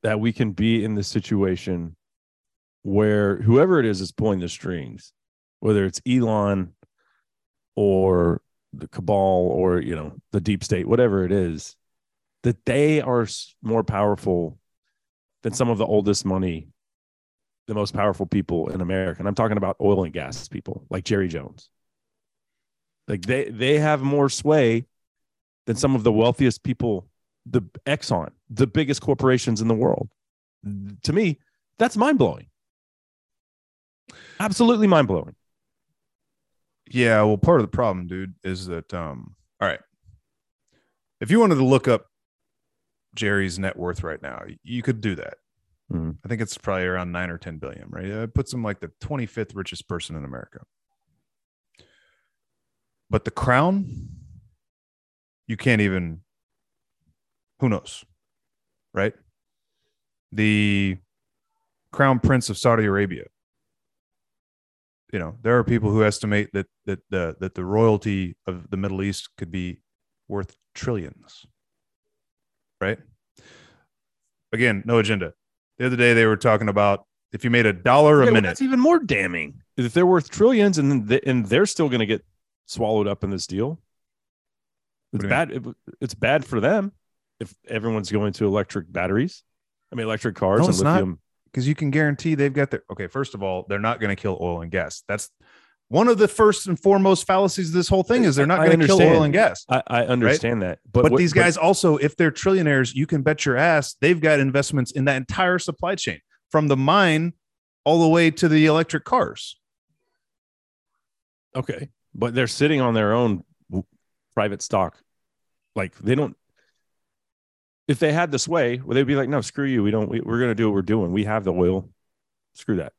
that we can be in this situation where whoever it is is pulling the strings, whether it's Elon or the cabal or you know the deep state, whatever it is, that they are more powerful than some of the oldest money, the most powerful people in America. And I'm talking about oil and gas people like Jerry Jones. Like they they have more sway than some of the wealthiest people, the Exxon, the biggest corporations in the world. To me, that's mind blowing. Absolutely mind blowing. Yeah, well, part of the problem, dude, is that um, all right. If you wanted to look up Jerry's net worth right now, you could do that. Mhm. I think it's probably around nine or ten billion, right? It puts him like the 25th richest person in America. But the crown, you can't even who knows, right? The crown prince of Saudi Arabia you know there are people who estimate that that the that the royalty of the Middle East could be worth trillions. Right? Again, no agenda. The other day they were talking about if you made a dollar a Okay, well, minute. that's even more damning. If they're worth trillions and they, and they're still going to get swallowed up in this deal, it's bad. it- it's bad for them if everyone's going to electric batteries. I mean, electric cars No, and it's not. Because you can guarantee they've got their okay first of all they're not going to kill oil and gas that's one of the first and foremost fallacies of this whole thing is they're not going to kill oil and gas I, I understand that, but, but, what- these guys also if they're trillionaires you can bet your ass they've got investments in that entire supply chain from the mine all the way to the electric cars Okay, but they're sitting on their own private stock. Like they don't. If they had the sway, well, they'd be like, "No, screw you. We don't. We, we're going to do what we're doing. We have the oil. Screw that."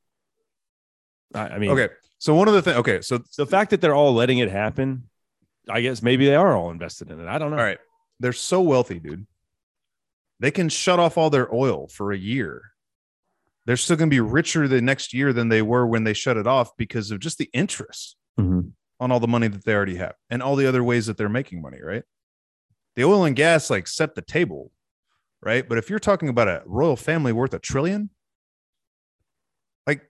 I, I mean, okay so one of the things okay so The fact that they're all letting it happen, I guess maybe they are all invested in it. I don't know. all right they're so wealthy dude they can shut off all their oil for a year they're still going to be richer the next year than they were when they shut it off because of just the interest Mhm. on all the money that they already have and all the other ways that they're making money, right? The oil and gas like set the table, right? But if you're talking about a royal family worth a trillion, like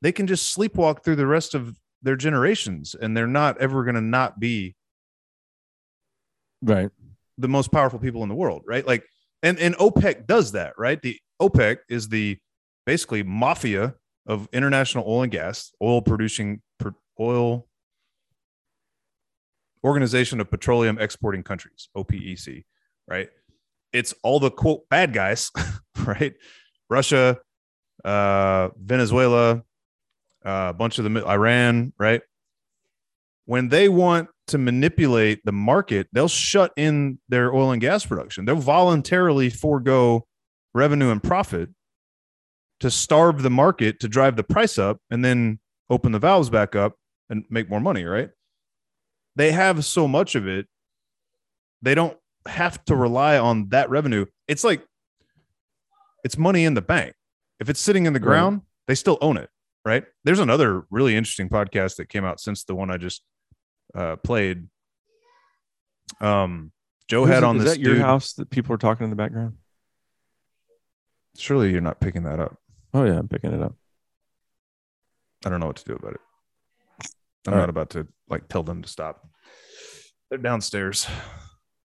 they can just sleepwalk through the rest of their generations and they're not ever going to not be Right. the most powerful people in the world, right? Like and and OPEC does that, right? The OPEC is the basically mafia of international oil and gas, oil producing oil Organization of Petroleum Exporting Countries, OPEC, right? It's all the quote bad guys, right? Russia, uh, Venezuela, uh, a bunch of the Iran, right? When they want to manipulate the market, they'll shut in their oil and gas production. They'll voluntarily forego revenue and profit to starve the market to drive the price up and then open the valves back up and make more money, right? They have so much of it, they don't have to rely on that revenue. It's like it's money in the bank. If it's sitting in the ground, right. they still own it, right? There's another really interesting podcast that came out since the one I just uh, played. Um, Joe had it, on is this. that your dude- house that people are talking in the background? Surely you're not picking that up. Oh yeah, I'm picking it up. I don't know what to do about it. I'm All not right. about to like tell them to stop. They're downstairs.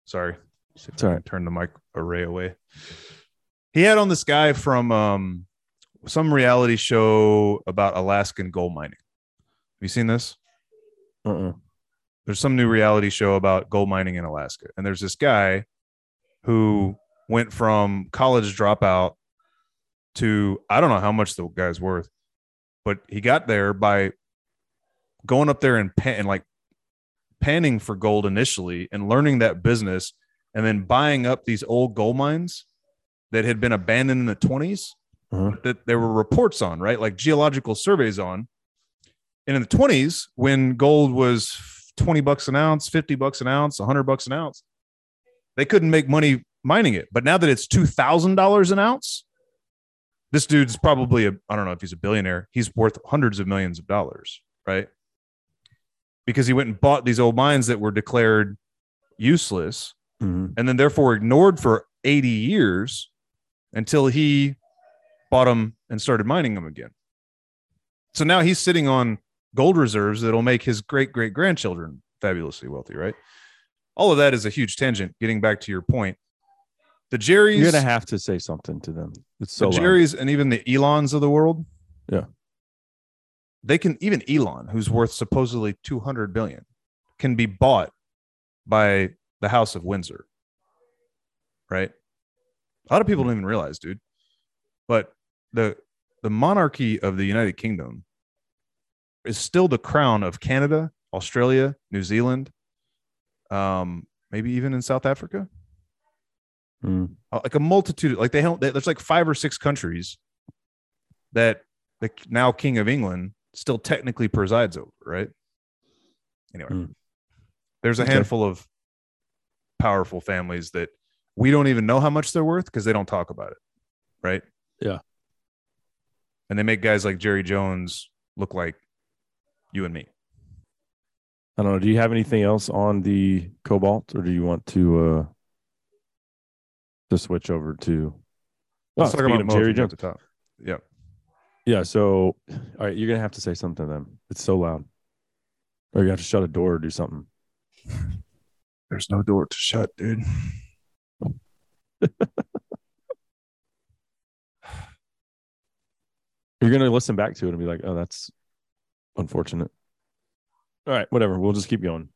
Sorry. See if It's I can. Turn the mic array away. He had on this guy from um, some reality show about Alaskan gold mining. Have you seen this? Uh-uh. there's some new reality show about gold mining in Alaska. And there's this guy who went from college dropout to I don't know how much the guy's worth, but he got there by going up there and, pan, and like panning for gold initially and learning that business and then buying up these old gold mines that had been abandoned in the 20s Uh-huh. that there were reports on, right? Like geological surveys on. And in the 20s, when gold was 20 bucks an ounce, 50 bucks an ounce, 100 bucks an ounce, they couldn't make money mining it. But now that it's $2,000 an ounce, this dude's probably a, I don't know if he's a billionaire. He's worth hundreds of millions of dollars, right? Because he went and bought these old mines that were declared useless Mhm. and then therefore ignored for 80 years until he bought them and started mining them again. So now he's sitting on gold reserves that'll make his great great grandchildren fabulously wealthy, right? All of that is a huge tangent. Getting back to your point, the Jerry's, You're gonna have to say something to them. It's so the loud. Jerry's, and even the Elons of the world, Yeah. they can even Elon, who's worth supposedly 200 billion, can be bought by the House of Windsor, right? A lot of people don't even realize, dude. But the the monarchy of the United Kingdom is still the crown of Canada, Australia, New Zealand, um, maybe even in South Africa. Mm. Like a multitude, like they don't. They, there's like five or six countries that the now King of England still technically presides over, right? Anyway, Hmm. there's a Okay. handful of powerful families that we don't even know how much they're worth because they don't talk about it, right? Yeah. And they make guys like Jerry Jones look like you and me. I don't know. Do you have anything else on the Cobalt, or do you want to uh to switch over to? Oh, Let's talk about Jerry if you're at Jones. the top. Yeah. Yeah. So, all right, you're gonna have to say something to them. It's so loud, or you have to shut a door or do something. There's no door to shut, dude. You're gonna listen back to it and be like, "Oh, that's unfortunate." All right, whatever. We'll just keep going.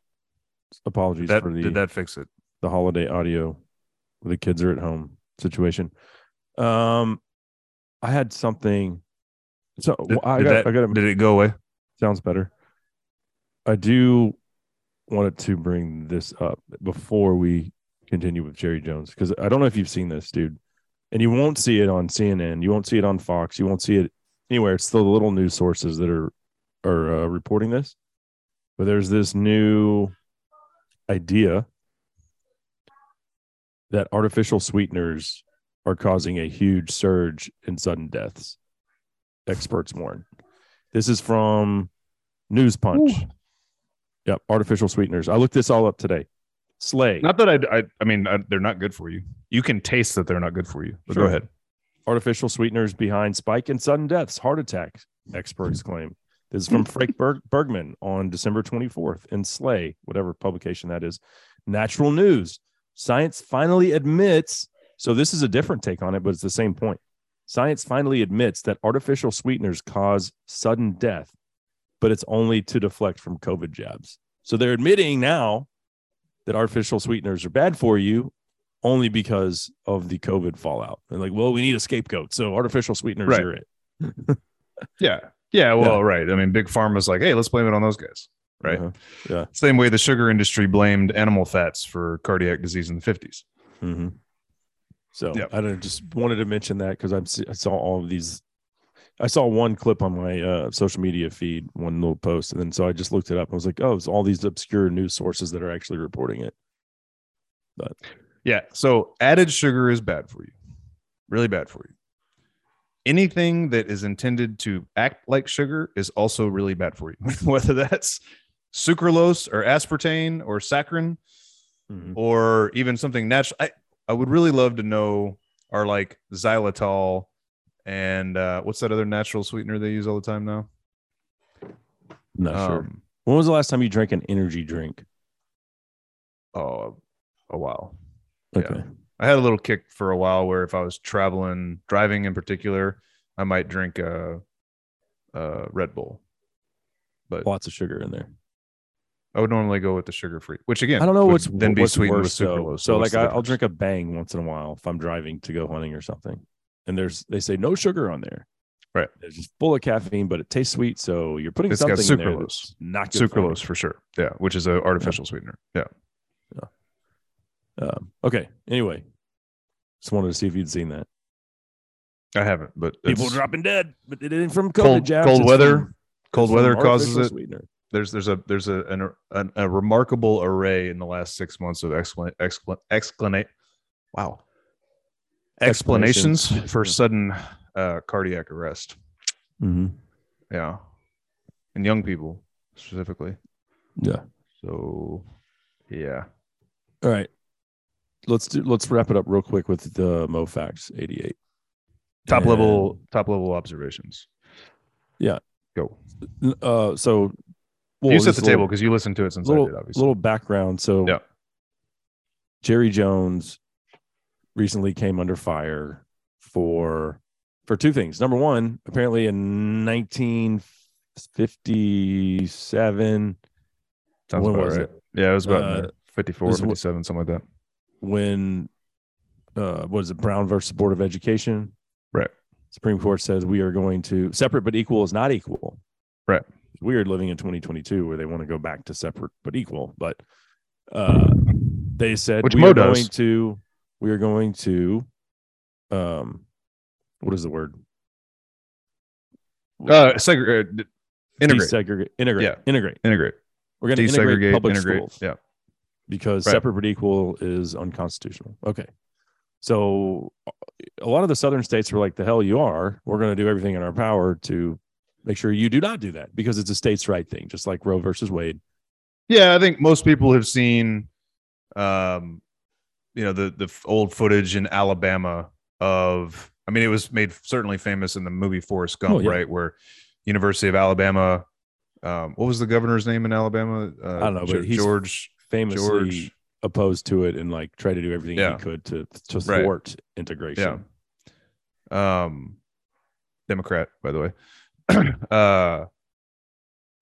Apologies That for the did that fix it? the holiday audio. Where the kids are at home situation. Um, I had something. So Did, I did got. that- I got. did it go away? Sounds better. I do wanted to bring this up before we continue with Jerry Jones because I don't know if you've seen this, dude, and you won't see it on CNN, you won't see it on Fox, you won't see it anywhere. It's the little news sources that are are uh, reporting this. But there's this new idea that artificial sweeteners are causing a huge surge in sudden deaths. Experts warn. This is from News Punch. Yep, artificial sweeteners. I looked this all up today. Slay. Not that I, I, I mean, I, they're not good for you. You can taste that they're not good for you. But Sure. go ahead. artificial sweeteners behind spike in sudden deaths, heart attacks, experts claim. This is from hmm. Frank Berg- Bergman on December 24th in Slay, whatever publication that is. Natural News. Science finally admits So this is a different take on it, but it's the same point. Science finally admits that artificial sweeteners cause sudden death, but it's only to deflect from COVID jabs. So they're admitting now that artificial sweeteners are bad for you only because of the COVID fallout. They're like, well, we need a scapegoat. So artificial sweeteners Right. are it. Yeah. Yeah. Well, right. I mean, big pharma's like, hey, let's blame it on those guys. Right. Uh-huh. Same way the sugar industry blamed animal fats for cardiac disease in the 50s. Mhm. So Yep. I don't, just wanted to mention that because I saw all of these. I saw one clip on my uh, social media feed, one little post, and then so I just looked it up. I was like, oh, it's all these obscure news sources that are actually reporting it. But Yeah. So added sugar is bad for you, really bad for you. Anything that is intended to act like sugar is also really bad for you, whether that's sucralose or aspartame or saccharin mhm. or even something natural. I, I would really love to know are like xylitol and uh, what's that other natural sweetener they use all the time now? not sure. Um, When was the last time you drank an energy drink? Oh, a while. Yeah. Okay. I had a little kick for a while where if I was traveling, driving in particular, I might drink a, a Red Bull. But Lots of sugar in there. I would normally go with the sugar free, which again, I don't know what's then be what's sweetened worse, with sucralose. So, what's like, I'll drink a bang once in a while if I'm driving to go hunting or something, and there's they say no sugar on there. Right. It's just full of caffeine, but it tastes sweet. So you're putting It's got something in there sucralose. not good for sucralose for sure. Yeah, which is an artificial sweetener. Yeah. Um, okay. Anyway, just wanted to see if you'd seen that. I haven't, but People dropping dead, but it ain't from COVID cold, jabs. cold weather. from- cold weather causes it. Sweetener. There's there's a there's a an, an, a remarkable array in the last six months of explan explanate. Wow. Explanations, Explanations. for Yeah. sudden uh, cardiac arrest. Mhm. Yeah. And young people specifically. Yeah. So, yeah. All right. Let's do. Let's wrap it up real quick with the MoFax 88. Top And, level, top level observations. Yeah. Go. Uh, so well, you set the table because you listened to it since little, I did, obviously. A little background. So Yeah. Jerry Jones recently came under fire for for two things. Number one, apparently in 1957, Sounds when was right. it? Yeah, it was about Uh, 54, was 57, something like that. when uh what is it, Brown versus Board of Education? Right. Supreme Court says we are going to separate but equal is not equal. Right. It's weird living in 2022 where they want to go back to separate but equal. But uh they said Which we Mo are does. going to we are going to um what is the word? Uh, segregate, integrate, Desegregate, integrate, Yeah. integrate. integrate, We're going to integrate public integrate. schools Yeah. because Right. separate but equal is unconstitutional. Okay. So a lot of the southern states were like, the hell you are. We're going to do everything in our power to make sure you do not do that because it's a states' right thing, just like Roe versus Wade. Yeah, I think most people have seen, um, you know, the the old footage in Alabama of. I mean, it was made certainly famous in the movie Forrest Gump, Oh, yeah. right? Where University of Alabama. Um, what was the governor's name in Alabama? Uh, I don't know, but George. Famously George. opposed to it and like tried to do everything Yeah. he could to to Right. thwart integration. um democrat by the way uh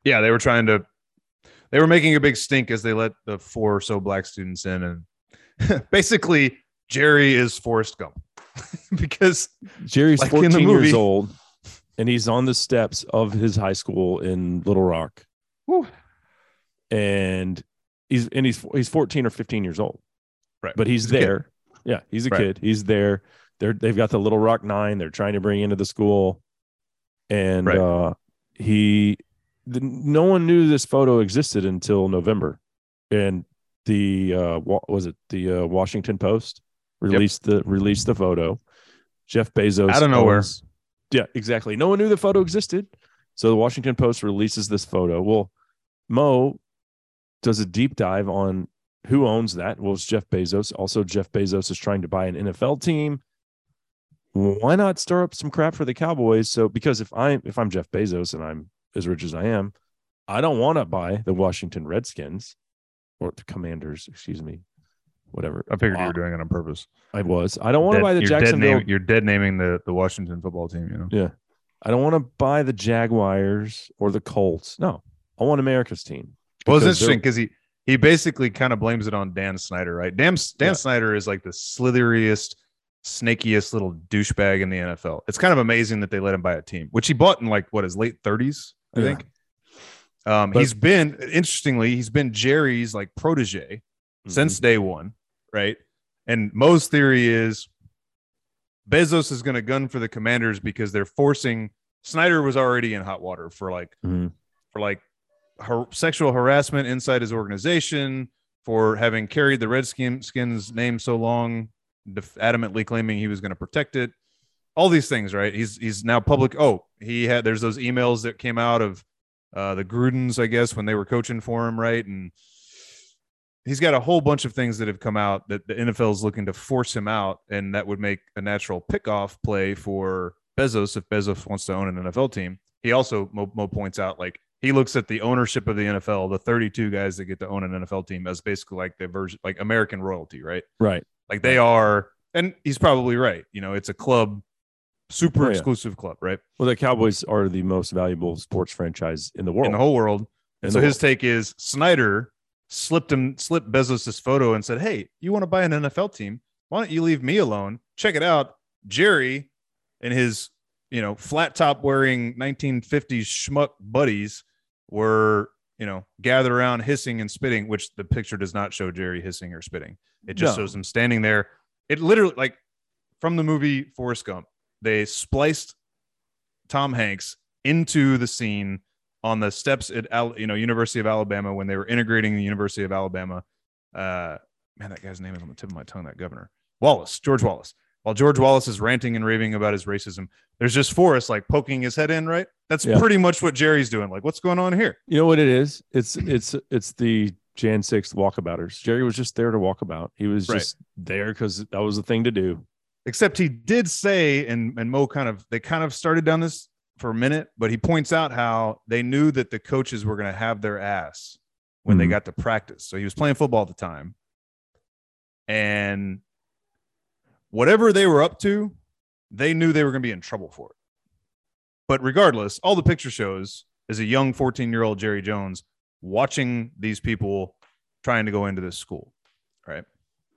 yeah they were trying to they were making a big stink as they let the four or so black students in and basically jerry is forrest gump because Jerry's Like in the 14 years old and he's on the steps of his high school in Little Rock. Whew. And he's and he's he's 14 or 15 years old. Right. But he's, He's there. Yeah, he's a Right. kid. He's there. They're they've got the Little Rock 9 they're trying to bring into the school. And Right. uh he the, no one knew this photo existed until November. And the uh wa- was it the uh, Washington Post released the released the photo. Jeff Bezos Out of nowhere. owns- yeah, exactly. No one knew the photo existed. So the Washington Post releases this photo. Well, Mo does a deep dive on who owns that. Well, it's Jeff Bezos. Also, Jeff Bezos is trying to buy an NFL team. Why not stir up some crap for the Cowboys? So because if I'm if I'm Jeff Bezos and I'm as rich as I am, I don't want to buy the Washington Redskins or the Commanders, excuse me. whatever. I figured you were doing it on purpose. I was. I don't want to Dead- buy the you're dead Jacksonville. name- you're dead naming the the Washington football team. You know. Yeah. I don't want to buy the Jaguars or the Colts. No, I want America's team. Well, it's because they're- interesting because he he basically kind of blames it on Dan Snyder, right? Dan Dan Yeah. Snyder is like the slitheriest, snakiest little douchebag in the NFL. It's kind of amazing that they let him buy a team, which he bought in like what his late thirties, I Yeah. think. Um, But- he's been interestingly, he's been Jerry's like protege Mm-hmm. since day one, right? And Mo's theory is Bezos is going to gun for the Commanders because they're forcing. Snyder was already in hot water for like Mhm. for like har- sexual harassment inside his organization, for having carried the Redskins name so long, def- adamantly claiming he was going to protect it. All these things, right? He's he's now public. Oh, he had there's those emails that came out of uh, the Grudens, I guess, when they were coaching for him, right? And he's got a whole bunch of things that have come out that the NFL is looking to force him out, and that would make a natural pickoff play for Bezos if Bezos wants to own an NFL team. He also Mo, Mo points out like he looks at the ownership of the NFL, the 32 guys that get to own an NFL team, as basically like the version like American royalty, right? Right. Like they are, and he's probably right. You know, it's a club, super Oh, yeah. exclusive club, right? Well, the Cowboys are the most valuable sports franchise in the world. In the whole world. And so his world. take is Snyder slipped him slipped Bezos' photo and said, Hey, you want to buy an NFL team? Why don't you leave me alone? Check it out. Jerry and his, you know, flat top wearing 1950s schmuck buddies were, you know, gathered around hissing and spitting, which the picture does not show Jerry hissing or spitting. It just No. shows him standing there. It literally like from the movie Forrest Gump, they spliced Tom Hanks into the scene on the steps at you know University of Alabama when they were integrating the University of Alabama. Uh, man, that guy's name is on the tip of my tongue. That governor Wallace, George Wallace. While George Wallace is ranting and raving about his racism, there's just Forrest like poking his head in. Right, that's Yeah. pretty much what Jerry's doing. Like, what's going on here? You know what it is? It's it's it's the Jan 6th walkabouters. Jerry was just there to walk about. He was Right. just there because that was the thing to do. Except he did say, and and Mo kind of they kind of started down this for a minute, but he points out how they knew that the coaches were going to have their ass when they Mhm. got to practice. So he was playing football at the time, and whatever they were up to, they knew they were going to be in trouble for it. But regardless, all the picture shows is a young 14 year old Jerry Jones watching these people trying to go into this school. Right.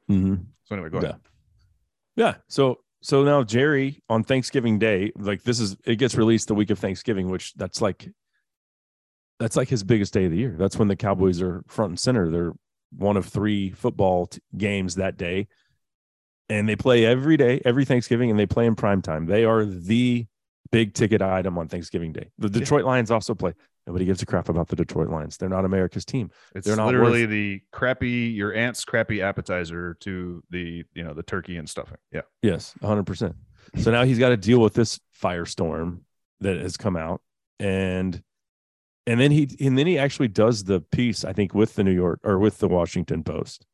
Mm-hmm. So anyway, go ahead. Yeah. So so now Jerry on Thanksgiving Day, like this is it gets released the week of Thanksgiving, which that's like that's like his biggest day of the year. That's when the Cowboys are front and center. They're one of three football t- games that day. And they play every day, every Thanksgiving, and they play in prime time. They are the big ticket item on Thanksgiving Day. The Detroit Lions also play. Nobody gives a crap about the Detroit Lions. They're not America's team. It's They're not literally worth- the crappy your aunt's crappy appetizer to the you know the turkey and stuffing. Yeah. Yes, 100%. So now he's got to deal with this firestorm that has come out and and then he and then he actually does the piece I think with the New York or with the Washington Post.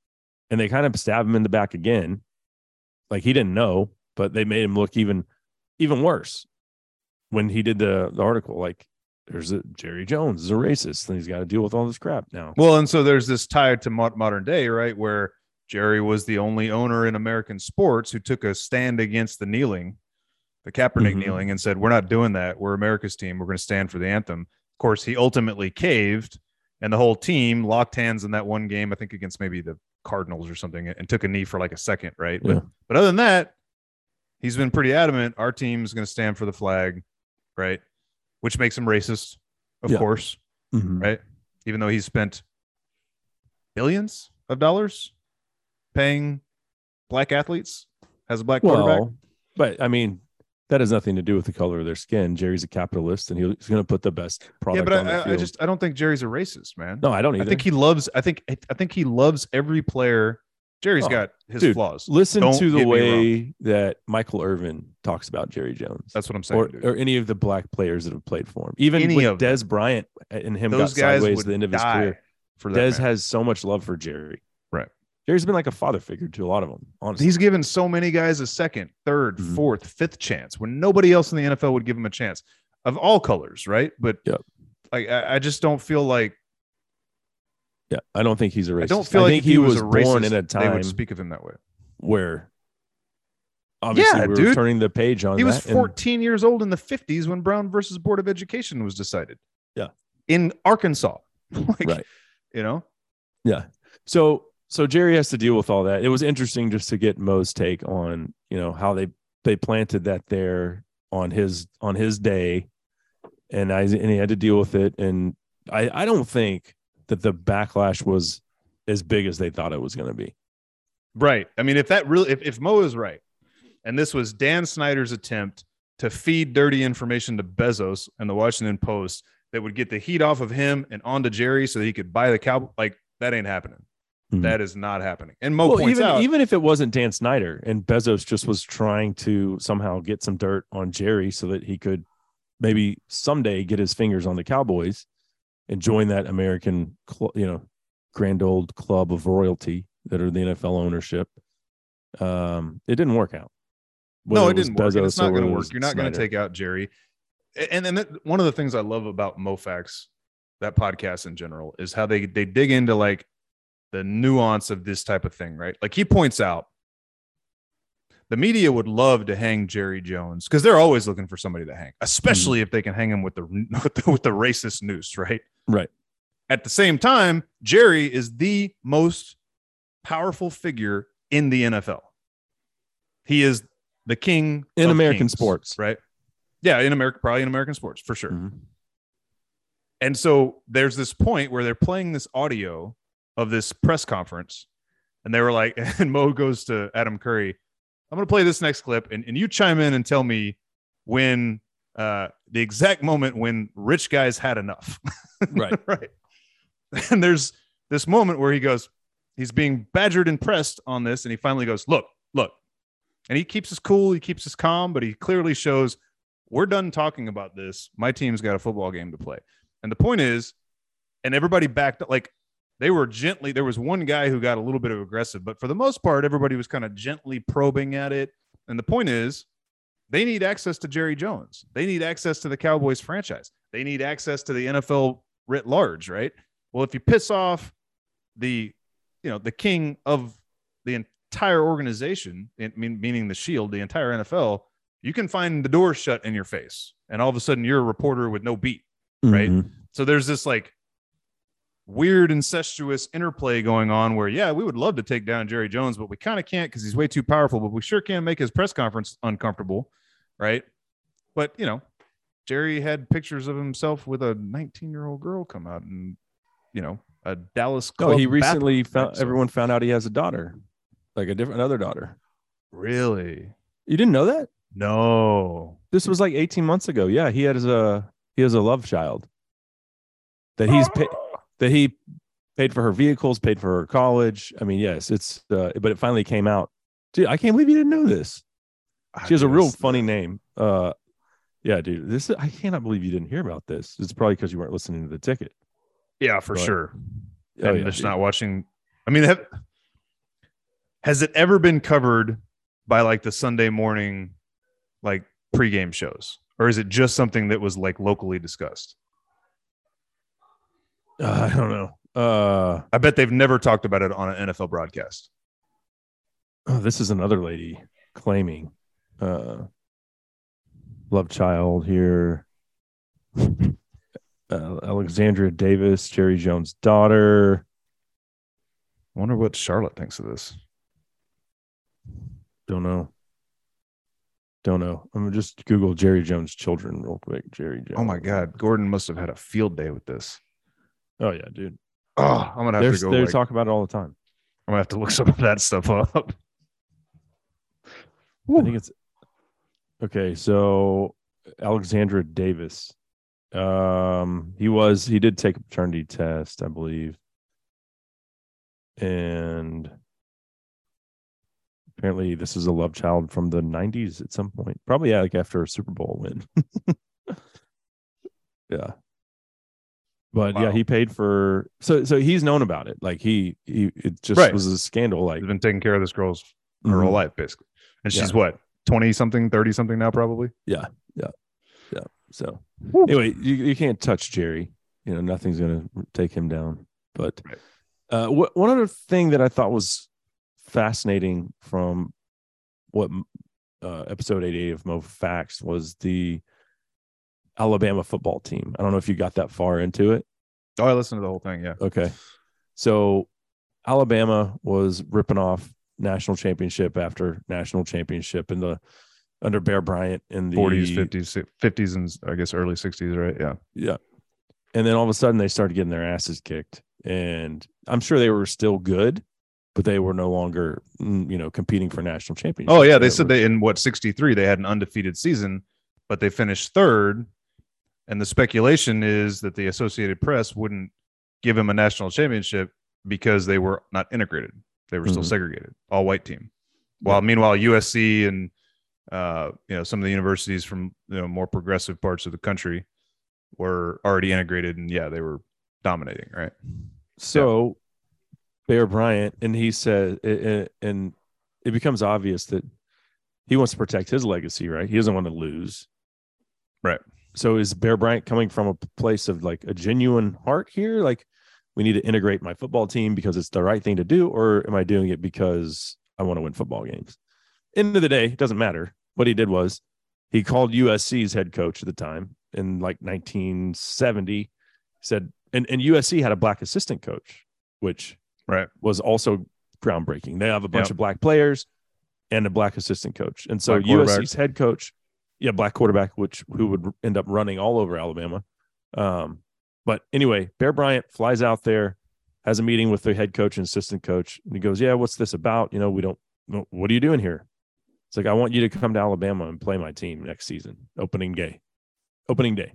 And they kind of stab him in the back again. Like he didn't know, but they made him look even even worse when he did the, the article like there's a Jerry Jones is a racist and he's got to deal with all this crap now. Well, and so there's this tie to modern day, right, where Jerry was the only owner in American sports who took a stand against the kneeling, the Kaepernick Mhm. kneeling, and said, "We're not doing that. We're America's team. We're going to stand for the anthem." Of course, he ultimately caved, and the whole team locked hands in that one game, I think against maybe the Cardinals or something, and took a knee for like a second, right? Yeah. But but other than that, he's been pretty adamant. Our team's going to stand for the flag, right? Which makes him racist, of Yeah. course Mhm. right? Even though he spent billions of dollars paying black athletes as a black quarterback. But I mean, that has nothing to do with the color of their skin. Jerry's a capitalist, and he's going to put the best product. Yeah, but I, I just I don't think Jerry's a racist, man. no, I don't either. I think he loves. I think I think he loves every player. Jerry's Oh, got his dude, flaws. listen Don't to the way that Michael Irvin talks about Jerry Jones, That's what I'm saying. or or any of the black players that have played for him. Even Any them. Dez Bryant and him Those got guys sideways at the end of his career. for that. Dez man. has so much love for Jerry. Right. Jerry's been like a father figure to a lot of them. Honestly, He's given so many guys a second, third, Mhm. fourth, fifth chance when nobody else in the NFL would give him a chance Mm-hmm. of all colors, right? But Yep. like I, I just don't feel like Yeah, I don't think he's a racist. I don't feel like think if he was, was a born racist, in a time they would speak of him that way. where obviously Yeah, we were dude. turning the page on He was that, and- 14 years old in the 50s when Brown versus Board of Education was decided. Yeah. In Arkansas. like, Right. You know? Yeah. So so Jerry has to deal with all that. It was interesting just to get Mo's take on, you know, how they they planted that there on his on his day and I and he had to deal with it and I I don't think that the backlash was as big as they thought it was going to be. Right. I mean, if that really, if, if Mo is right, and this was Dan Snyder's attempt to feed dirty information to Bezos and the Washington Post that would get the heat off of him and onto Jerry so that he could buy the cow, like that ain't happening. Mhm. That is not happening. And Mo Well, points even out, even if it wasn't Dan Snyder and Bezos just was trying to somehow get some dirt on Jerry so that he could maybe someday get his fingers on the Cowboys and join that American, cl- you know, grand old club of royalty that are the NFL ownership. Um, it didn't work out. no, Whether it didn't work. It's not going to work. You're not going to take out Jerry. And then that- one of the things I love about MoFax, that podcast in general, is how they they dig into like the nuance of this type of thing, right? Like he points out, the media would love to hang Jerry Jones because they're always looking for somebody to hang, especially if they can hang him with the with the, with the racist noose, right? Right. At the same time, Jerry is the most powerful figure in the NFL. He is the king In American kings, sports. right? Yeah, in America, probably in American sports for sure. Mhm. And so there's this point where they're playing this audio of this press conference, and they were like, and Mo goes to Adam Curry, I'm gonna play this next clip, and, and you chime in and tell me when uh the exact moment when rich guys had enough. Right. right. And there's this moment where he goes, he's being badgered and pressed on this, and he finally goes, Look, look. And he keeps his cool, he keeps his calm, but he clearly shows we're done talking about this. My team's got a football game to play. And the point is, and everybody backed up, like they were gently, there was one guy who got a little bit of aggressive, but for the most part, everybody was kind of gently probing at it. And the point is, they need access to Jerry Jones. They need access to the Cowboys franchise. They need access to the NFL writ large, right? Well, if you piss off the, you know, the king of the entire organization, meaning the Shield, the entire NFL, you can find the door shut in your face, and all of a sudden you're a reporter with no beat. Right. Mhm. So there's this like weird incestuous interplay going on where, yeah, we would love to take down Jerry Jones, but we kind of can't because he's way too powerful, but we sure can make his press conference uncomfortable. Right. But, you know, Jerry had pictures of himself with a 19 year old girl come out and, you know, a Dallas. No, he recently found everyone found out he has a daughter, like a different another daughter. Really? You didn't know that? No. This was like 18 months ago. Yeah, he has a he has a love child that he's oh. paid that he paid for her vehicles, paid for her college. I mean, yes, it's uh, but it finally came out. Dude, I can't believe you didn't know this. She has a real funny name. Uh yeah, dude. This I cannot believe you didn't hear about this. It's probably because you weren't listening to the ticket. Yeah, for But- sure. Oh, and yeah, just dude. not watching. I mean, have, has it ever been covered by like the Sunday morning, like pregame shows, or is it just something that was like locally discussed? Uh, I don't know. Uh I bet they've never talked about it on an NFL broadcast. oh, this is another lady claiming uh love child here uh, alexandra davis jerry jones daughter I wonder what Charlotte thinks of this. don't know don't know i'm gonna just google jerry jones children real quick jerry jones Oh my God, Gordon must have had a field day with this. Oh yeah dude. Oh, I'm gonna have they're, to go. they're like- talking about it all the time. I'm gonna have to look some of that stuff up. i think it's okay so alexandra davis. Um he was he did take a paternity test i believe. And apparently this is a love child from the 90s at some point. Probably yeah, like after a super bowl win. Yeah but yeah he paid for so so he's known about it like he he it just Right. was a scandal like He's been taking care of this girl's her whole Mhm. life, basically. And she's Yeah. what, 20 something, 30 something now, probably? Yeah yeah yeah so anyway, you, you can't touch Jerry. You know, nothing's gonna take him down. But Right. Uh, wh- one other thing that I thought was fascinating from what uh, episode 88 of Mo Facts was the Alabama football team. I don't know if you got that far into it. Oh, I listened to the whole thing. Yeah. Okay. So Alabama was ripping off national championship after national championship in the under Bear Bryant in the 40s, 50s, 50s, and I guess early 60s, right? Yeah. Yeah. And then all of a sudden they started getting their asses kicked. And I'm sure they were still good, but they were no longer, mm, you know, competing for national championship. Oh, yeah. They said they, in what, 63, they had an undefeated season, but they finished third. And the speculation is that the Associated Press wouldn't give him a national championship because they were not integrated. They were still Mhm. segregated, all white team. While meanwhile, USC and uh, you know some of the universities from you know more progressive parts of the country were already integrated, and yeah, they were dominating. Right? So Bear Bryant, and he said, and it becomes obvious that he wants to protect his legacy, right? He doesn't want to lose. Right. So is Bear Bryant coming from a place of like a genuine heart here? Like, we need to integrate my football team because it's the right thing to do, or am I doing it because I want to win football games? End of the day, it doesn't matter. What he did was he called USC's head coach at the time in like 1970, said, and, and USC had a black assistant coach, which Right. was also groundbreaking. They have a bunch Yep. of black players and a black assistant coach. And so Black. USC's head coach, yeah, black quarterback, which who would end up running all over Alabama. Um, but anyway, Bear Bryant flies out there, has a meeting with the head coach and assistant coach, and he goes, "Yeah, what's this about? You know, we don't. What are you doing here?" It's like I want you to come to Alabama and play my team next season, opening day, opening day.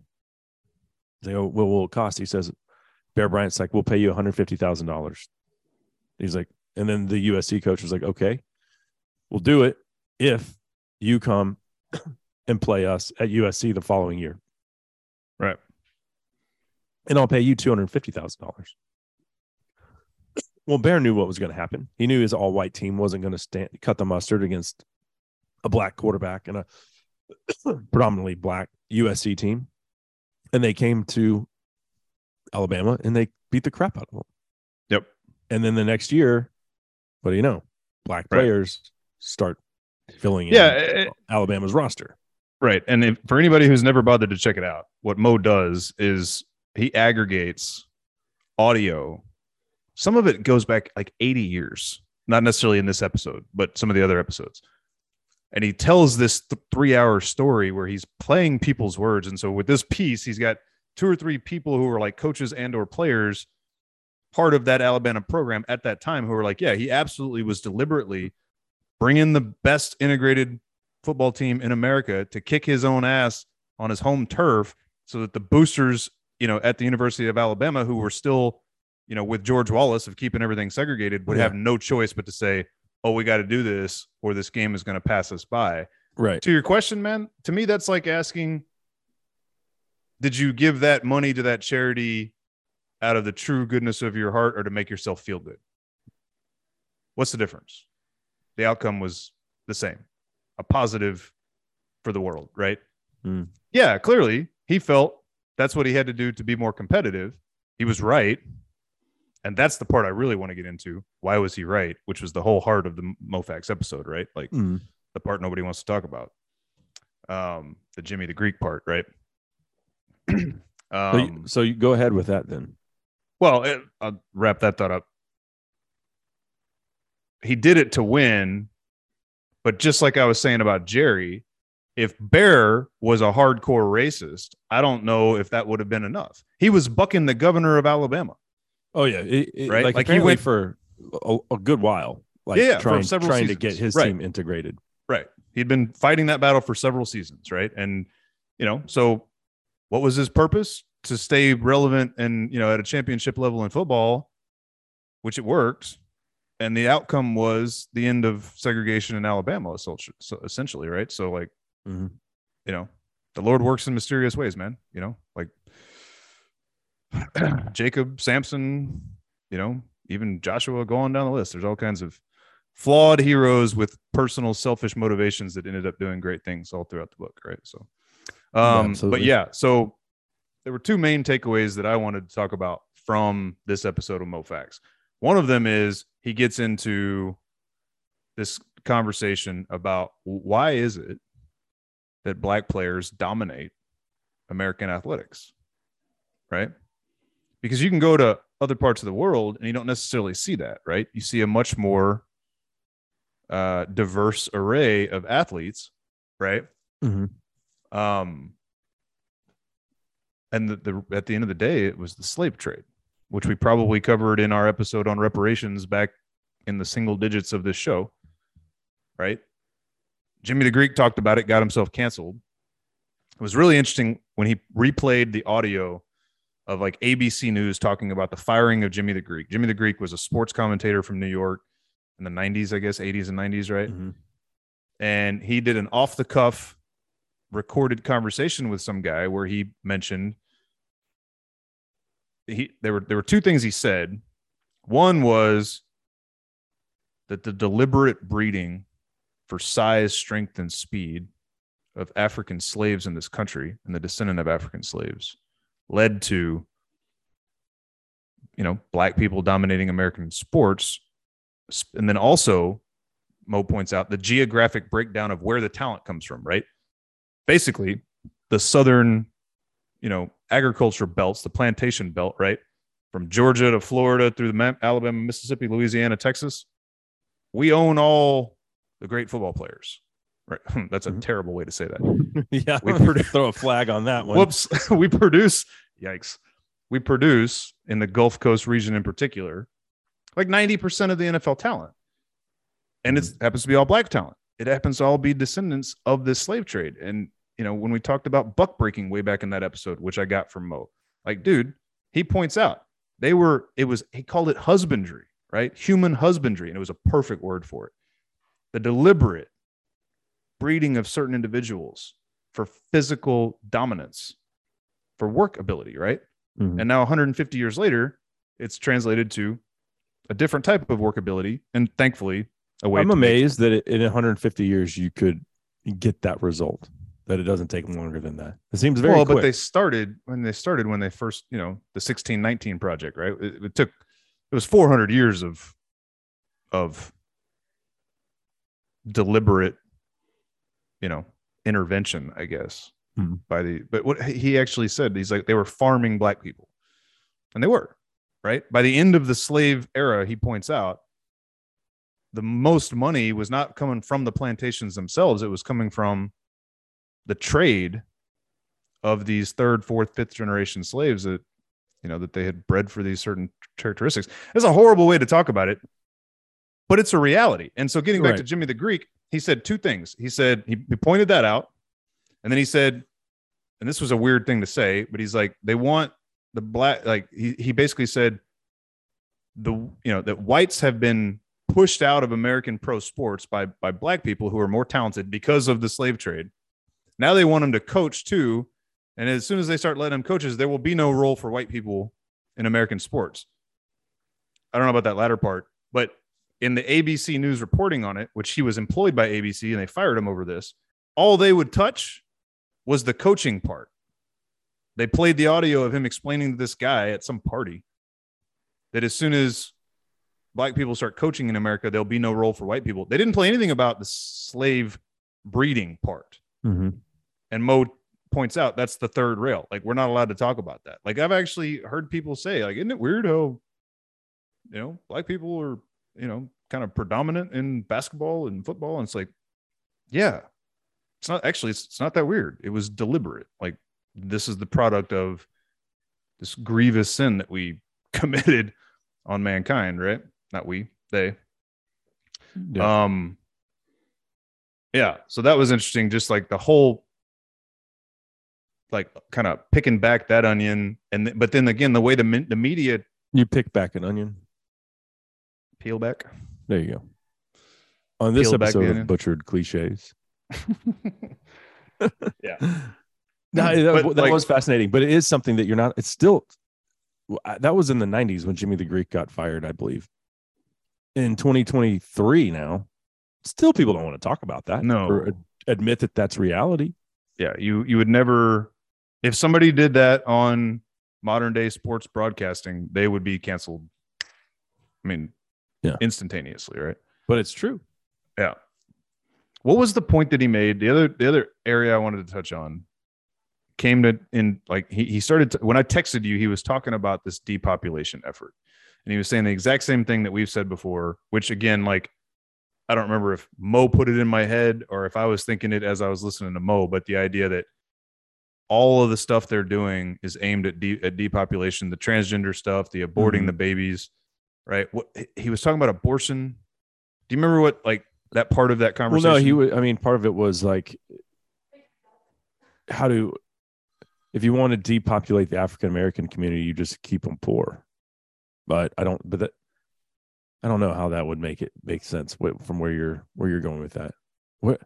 They go, Well, "What will it cost?" He says, "Bear Bryant's like, we'll pay you one hundred fifty thousand dollars." He's like, and then the USC coach was like, "Okay, we'll do it if you come and play us at USC the following year." Right. and I'll pay you two hundred fifty thousand dollars. Well, Bear knew what was going to happen. He knew his all-white team wasn't going to stand cut the mustard against a black quarterback and a predominantly black USC team, and they came to Alabama and they beat the crap out of them. Yep. And then the next year, what do you know? Black Right. players start filling in Yeah. it- Alabama's roster. Right. And if, for anybody who's never bothered to check it out, what Mo does is he aggregates audio. Some of it goes back like 80 years, not necessarily in this episode, but some of the other episodes. And he tells this th- three hour story where he's playing people's words. And so with this piece, he's got two or three people who are like coaches and or players part of that Alabama program at that time who were like, yeah, he absolutely was deliberately bringing the best integrated football team in America to kick his own ass on his home turf so that the boosters, you know, at the University of Alabama who were still, you know, with George Wallace of keeping everything segregated would Yeah. have no choice but to say, "Oh, we got to do this or this game is going to pass us by." Right. To your question, man, to me that's like asking did you give that money to that charity out of the true goodness of your heart or to make yourself feel good? What's the difference? The outcome was the same a positive for the world, right? Hmm. Yeah, clearly he felt that's what he had to do to be more competitive. He was right. And that's the part I really want to get into. Why was he right? Which was the whole heart of the Mofax episode, right? Like Mm. the part nobody wants to talk about. Um, the Jimmy the Greek part, right? So, you, um, so you go ahead with that then. well, it, I'll wrap that thought up. He did it to win, but just like I was saying about Jerry, if Bear was a hardcore racist, I don't know if that would have been enough. He was bucking the governor of Alabama. Oh yeah, it, it- Right? Like, Like, he went- for a, a good while. Like Yeah, trying, trying to get his Right. team integrated. Right. He'd been fighting that battle for several seasons, right? And you know, so what was his purpose? To stay relevant and you know at a championship level in football, which it worked. And the outcome was the end of segregation in Alabama, essentially, right? So, like, Mhm. you know, the Lord works in mysterious ways, man. You know, like Jacob, Samson, you know, even Joshua, go on down the list. There's all kinds of flawed heroes with personal selfish motivations that ended up doing great things all throughout the book, right? So, um, but yeah, so there were two main takeaways that I wanted to talk about from this episode of MoFax. One of them is he gets into this conversation about why is it that black players dominate American athletics, right? Because you can go to other parts of the world and you don't necessarily see that, right? You see a much more uh, diverse array of athletes, right? Mhm. Um, and the, the at the end of the day, it was the slave trade, which we probably covered in our episode on reparations back in the single digits of this show, right? Jimmy the Greek talked about it, got himself canceled. It was really interesting when he replayed the audio of like ABC News talking about the firing of Jimmy the Greek. Jimmy the Greek was a sports commentator from New York in the 90s, I guess, 80s and 90s, right? Mhm. and he did an off the cuff recorded conversation with some guy where he mentioned he there were there were two things he said. One was that the deliberate breeding for size, strength, and speed of African slaves in this country and the descendant of African slaves led to you know black people dominating American sports and then also Mo points out the geographic breakdown of where the talent comes from, right? Basically, the southern, you know, agriculture belts, the plantation belt, right? From Georgia to Florida through the Alabama, Mississippi, Louisiana, Texas. We own all the great football players. Right. That's a Mhm. terrible way to say that. yeah, We we produ- throw a flag on that one. Whoops. we produce, yikes. We produce in the Gulf Coast region in particular, like 90% of the NFL talent. And it happens to be all black talent. It happens to all be descendants of this slave trade. And, you know, when we talked about buck breaking way back in that episode, which I got from Mo, like, dude, he points out they were, it was, he called it husbandry, right? Human husbandry. And it was a perfect word for it. The deliberate breeding of certain individuals for physical dominance, for work ability, right? Mhm. And now 150 years later, it's translated to a different type of workability. And thankfully, a way I'm make- amazed that in 150 years you could get that result. That it doesn't take longer than that. It seems very well, quick. but they started when they started when they first, you know, the 1619 project, right? It, it took it was 400 years of of deliberate, you know, intervention, I guess, Hmm. by the. But what he actually said, he's like they were farming black people, and they were, right? By the end of the slave era, he points out. The most money was not coming from the plantations themselves; it was coming from the trade of these third, fourth, fifth generation slaves that you know that they had bred for these certain characteristics. It's a horrible way to talk about it, but it's a reality. And so, getting back to Jimmy the Greek, he said two things. He said he, he pointed that out, and then he said, and this was a weird thing to say, but he's like, they want the black. Like he he basically said, the you know that whites have been pushed out of American pro sports by by black people who are more talented because of the slave trade. Now they want them to coach too. And as soon as they start letting them coaches, there will be no role for white people in American sports. I don't know about that latter part, but in the ABC News reporting on it, which he was employed by ABC and they fired him over this, all they would touch was the coaching part. They played the audio of him explaining to this guy at some party that as soon as black people start coaching in America, there'll be no role for white people. They didn't play anything about the slave breeding part. Mhm. And Mo points out that's the third rail. Like we're not allowed to talk about that. Like I've actually heard people say, like, isn't it weird how you know black people are you know kind of predominant in basketball and football? And it's like, yeah, it's not actually it's, it's not that weird. It was deliberate. Like this is the product of this grievous sin that we committed on mankind, right? Not we, they. Yeah. Um yeah, so that was interesting just like the whole like kind of picking back that onion and th- but then again the way the the media you pick back an onion. peel back. There you go. On this Peel episode of. Butchered Cliches. Yeah. No, that, But, that like- was fascinating, but it is something that you're not. It's still that was in the 90s when Jimmy the Greek got fired, I believe. In 2023 now, still people don't want to talk about that. No. or admit that that's reality. yeah, you you would never if somebody did that on modern day sports broadcasting, they would be canceled I mean, Yeah. instantaneously, right? but it's true. Yeah. What was the point that he made? The other the other area I wanted to touch on came to in like he, he started to, when I texted you, he was talking about this depopulation effort. And he was saying the exact same thing that we've said before, which again, like I don't remember if Mo put it in my head or if I was thinking it as I was listening to Mo, but the idea that all of the stuff they're doing is aimed at, de- at depopulation, the transgender stuff, the aborting Mhm. the babies, right? What he was talking about abortion. Do you remember what like that part of that Well, conversation? no, he would. I mean, part of it was like how to, if you want to depopulate the African American community, you just keep them poor. But I don't. But that, I don't know how that would make it make sense from where you're where you're going with that. What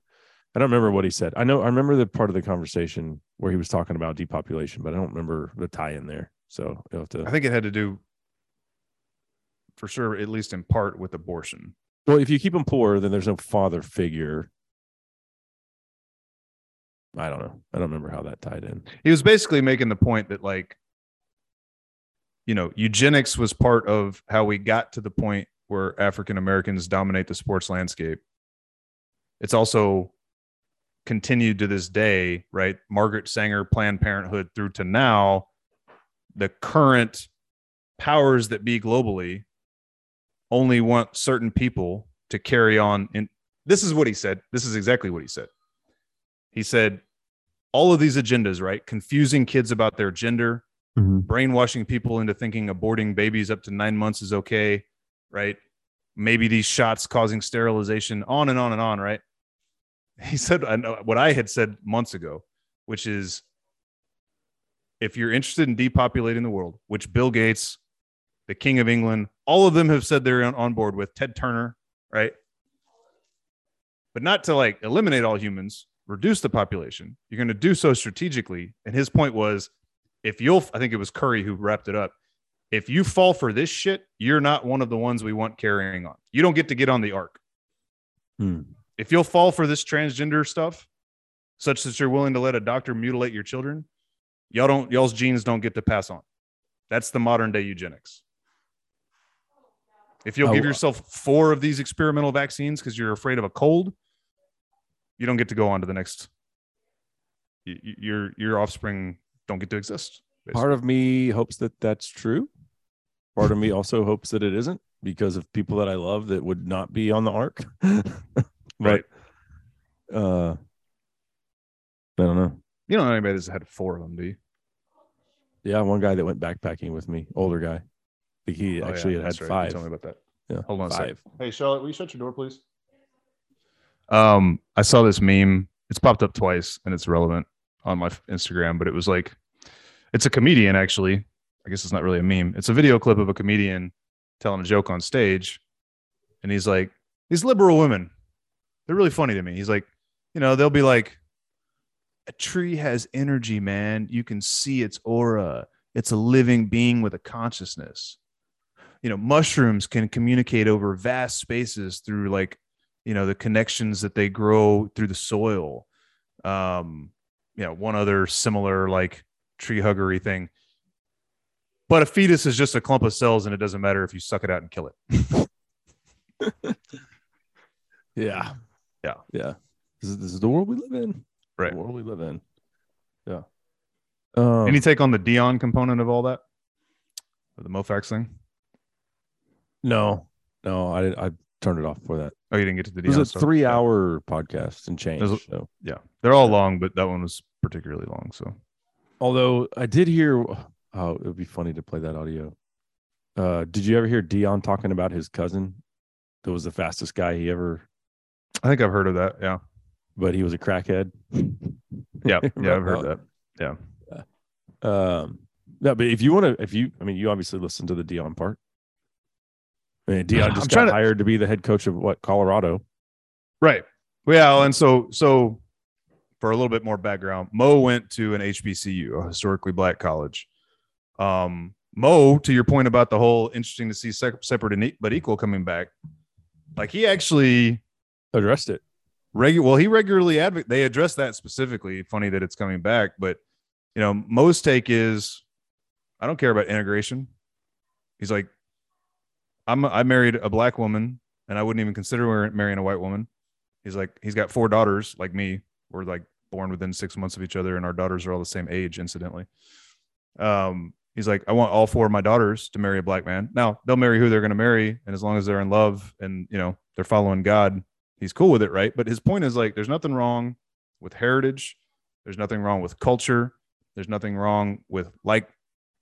I don't remember what he said. I know I remember the part of the conversation where he was talking about depopulation, but I don't remember the tie in there. So you'll have to. I think it had to do for sure, at least in part, with abortion. Well, if you keep them poor, then there's no father figure. I don't know. I don't remember how that tied in. He was basically making the point that like you know, eugenics was part of how we got to the point where African Americans dominate the sports landscape. It's also continued to this day, right? Margaret Sanger, Planned Parenthood through to now, the current powers that be globally only want certain people to carry on. And this is what he said. This is exactly what he said. He said, all of these agendas, right? Confusing kids about their gender, mm-hmm. brainwashing people into thinking aborting babies up to nine months is okay, right? Maybe these shots causing sterilization, on and on and on, right? He said what I had said months ago, which is if you're interested in depopulating the world, which Bill Gates, the King of England, all of them have said they're on, board with Ted Turner, right? But not to like eliminate all humans, reduce the population. You're going to do so strategically. And his point was if you'll, I think it was Curry who wrapped it up. If you fall for this shit, you're not one of the ones we want carrying on. You don't get to get on the ark. Hmm. If you'll fall for this transgender stuff, such that you're willing to let a doctor mutilate your children, y'all don't, y'all's genes don't get to pass on. That's the modern day eugenics. If you'll Oh, give uh, yourself four of these experimental vaccines because you're afraid of a cold, you don't get to go on to the next. y- Your your offspring don't get to exist. Part of me hopes that that's true. Part of me also hopes that it isn't because of people that I love that would not be on the ark. but Right. uh I don't know. You don't know anybody that's had four of them, do you? Yeah, one guy that went backpacking with me, older guy. I think he Oh, yeah, actually had, had right. Five. Tell me about that. Yeah, Hold on a five. Hey, Charlotte, will you shut your door, please? Um, I saw this meme. It's popped up twice, and it's relevant on my Instagram. But it was like, it's a comedian actually. I guess it's not really a meme. It's a video clip of a comedian telling a joke on stage, and he's like, "These liberal women, they're really funny to me." He's like, you know, they'll be like, "A tree has energy, man. You can see its aura. It's a living being with a consciousness." you know mushrooms can communicate over vast spaces through like you know the connections that they grow through the soil um you know one other similar like tree huggery thing but a fetus is just a clump of cells and it doesn't matter if you suck it out and kill it Yeah. Yeah. Yeah. This is, this is the world we live in. Right. The world we live in. Yeah. Um, any take on the Deion component of all that Or the mofax thing no, no, I I turned it off for that. oh you didn't get to the Deion. It was a stuff? three Yeah. hour podcast and change. A- so yeah they're all long but that one was particularly long so although I did hear oh, it would be funny to play that audio. Uh did you ever hear Deion talking about his cousin that was the fastest guy he ever i think i've heard of that yeah but he was a crackhead? yeah yeah i've heard that yeah Um, no, but if you want to, if you, I mean, you obviously listen to the Deion part. I mean, Deion I'm just got hired to be the head coach of what Colorado. Right. Well, and so so for a little bit more background, Mo went to an HBCU, a historically black college. Um, Mo, to your point about the whole interesting to see separate and but equal coming back, like he actually Addressed it. regu- well, he regularly advocate. They address that specifically. Funny that it's coming back, but you know, Mo's take is, I don't care about integration. He's like, I'm I married a black woman, and I wouldn't even consider marrying a white woman. He's like, he's got four daughters, like me. We're like born within six months of each other, and our daughters are all the same age, incidentally. Um, he's like, I want all four of my daughters to marry a black man. Now they'll marry who they're going to marry, and as long as they're in love and you know they're following God, he's cool with it, right? But his point is like, there's nothing wrong with heritage. There's nothing wrong with culture. There's nothing wrong with like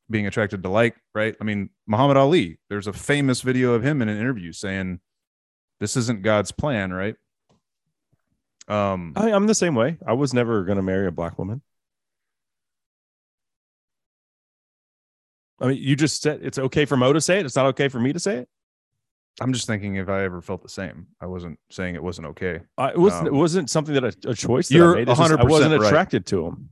being attracted to like, right? I mean, Muhammad Ali, there's a famous video of him in an interview saying, This isn't God's plan, right? Um, I, I'm the same way. I was never going to marry a black woman. I mean, you just said it's okay for Mo to say it. It's not okay for me to say it. I'm just thinking if I ever felt the same. I wasn't saying it wasn't okay. I, it wasn't. Um, it wasn't something that I, a choice. That you're I made. It's just I 100% wasn't right. attracted to him.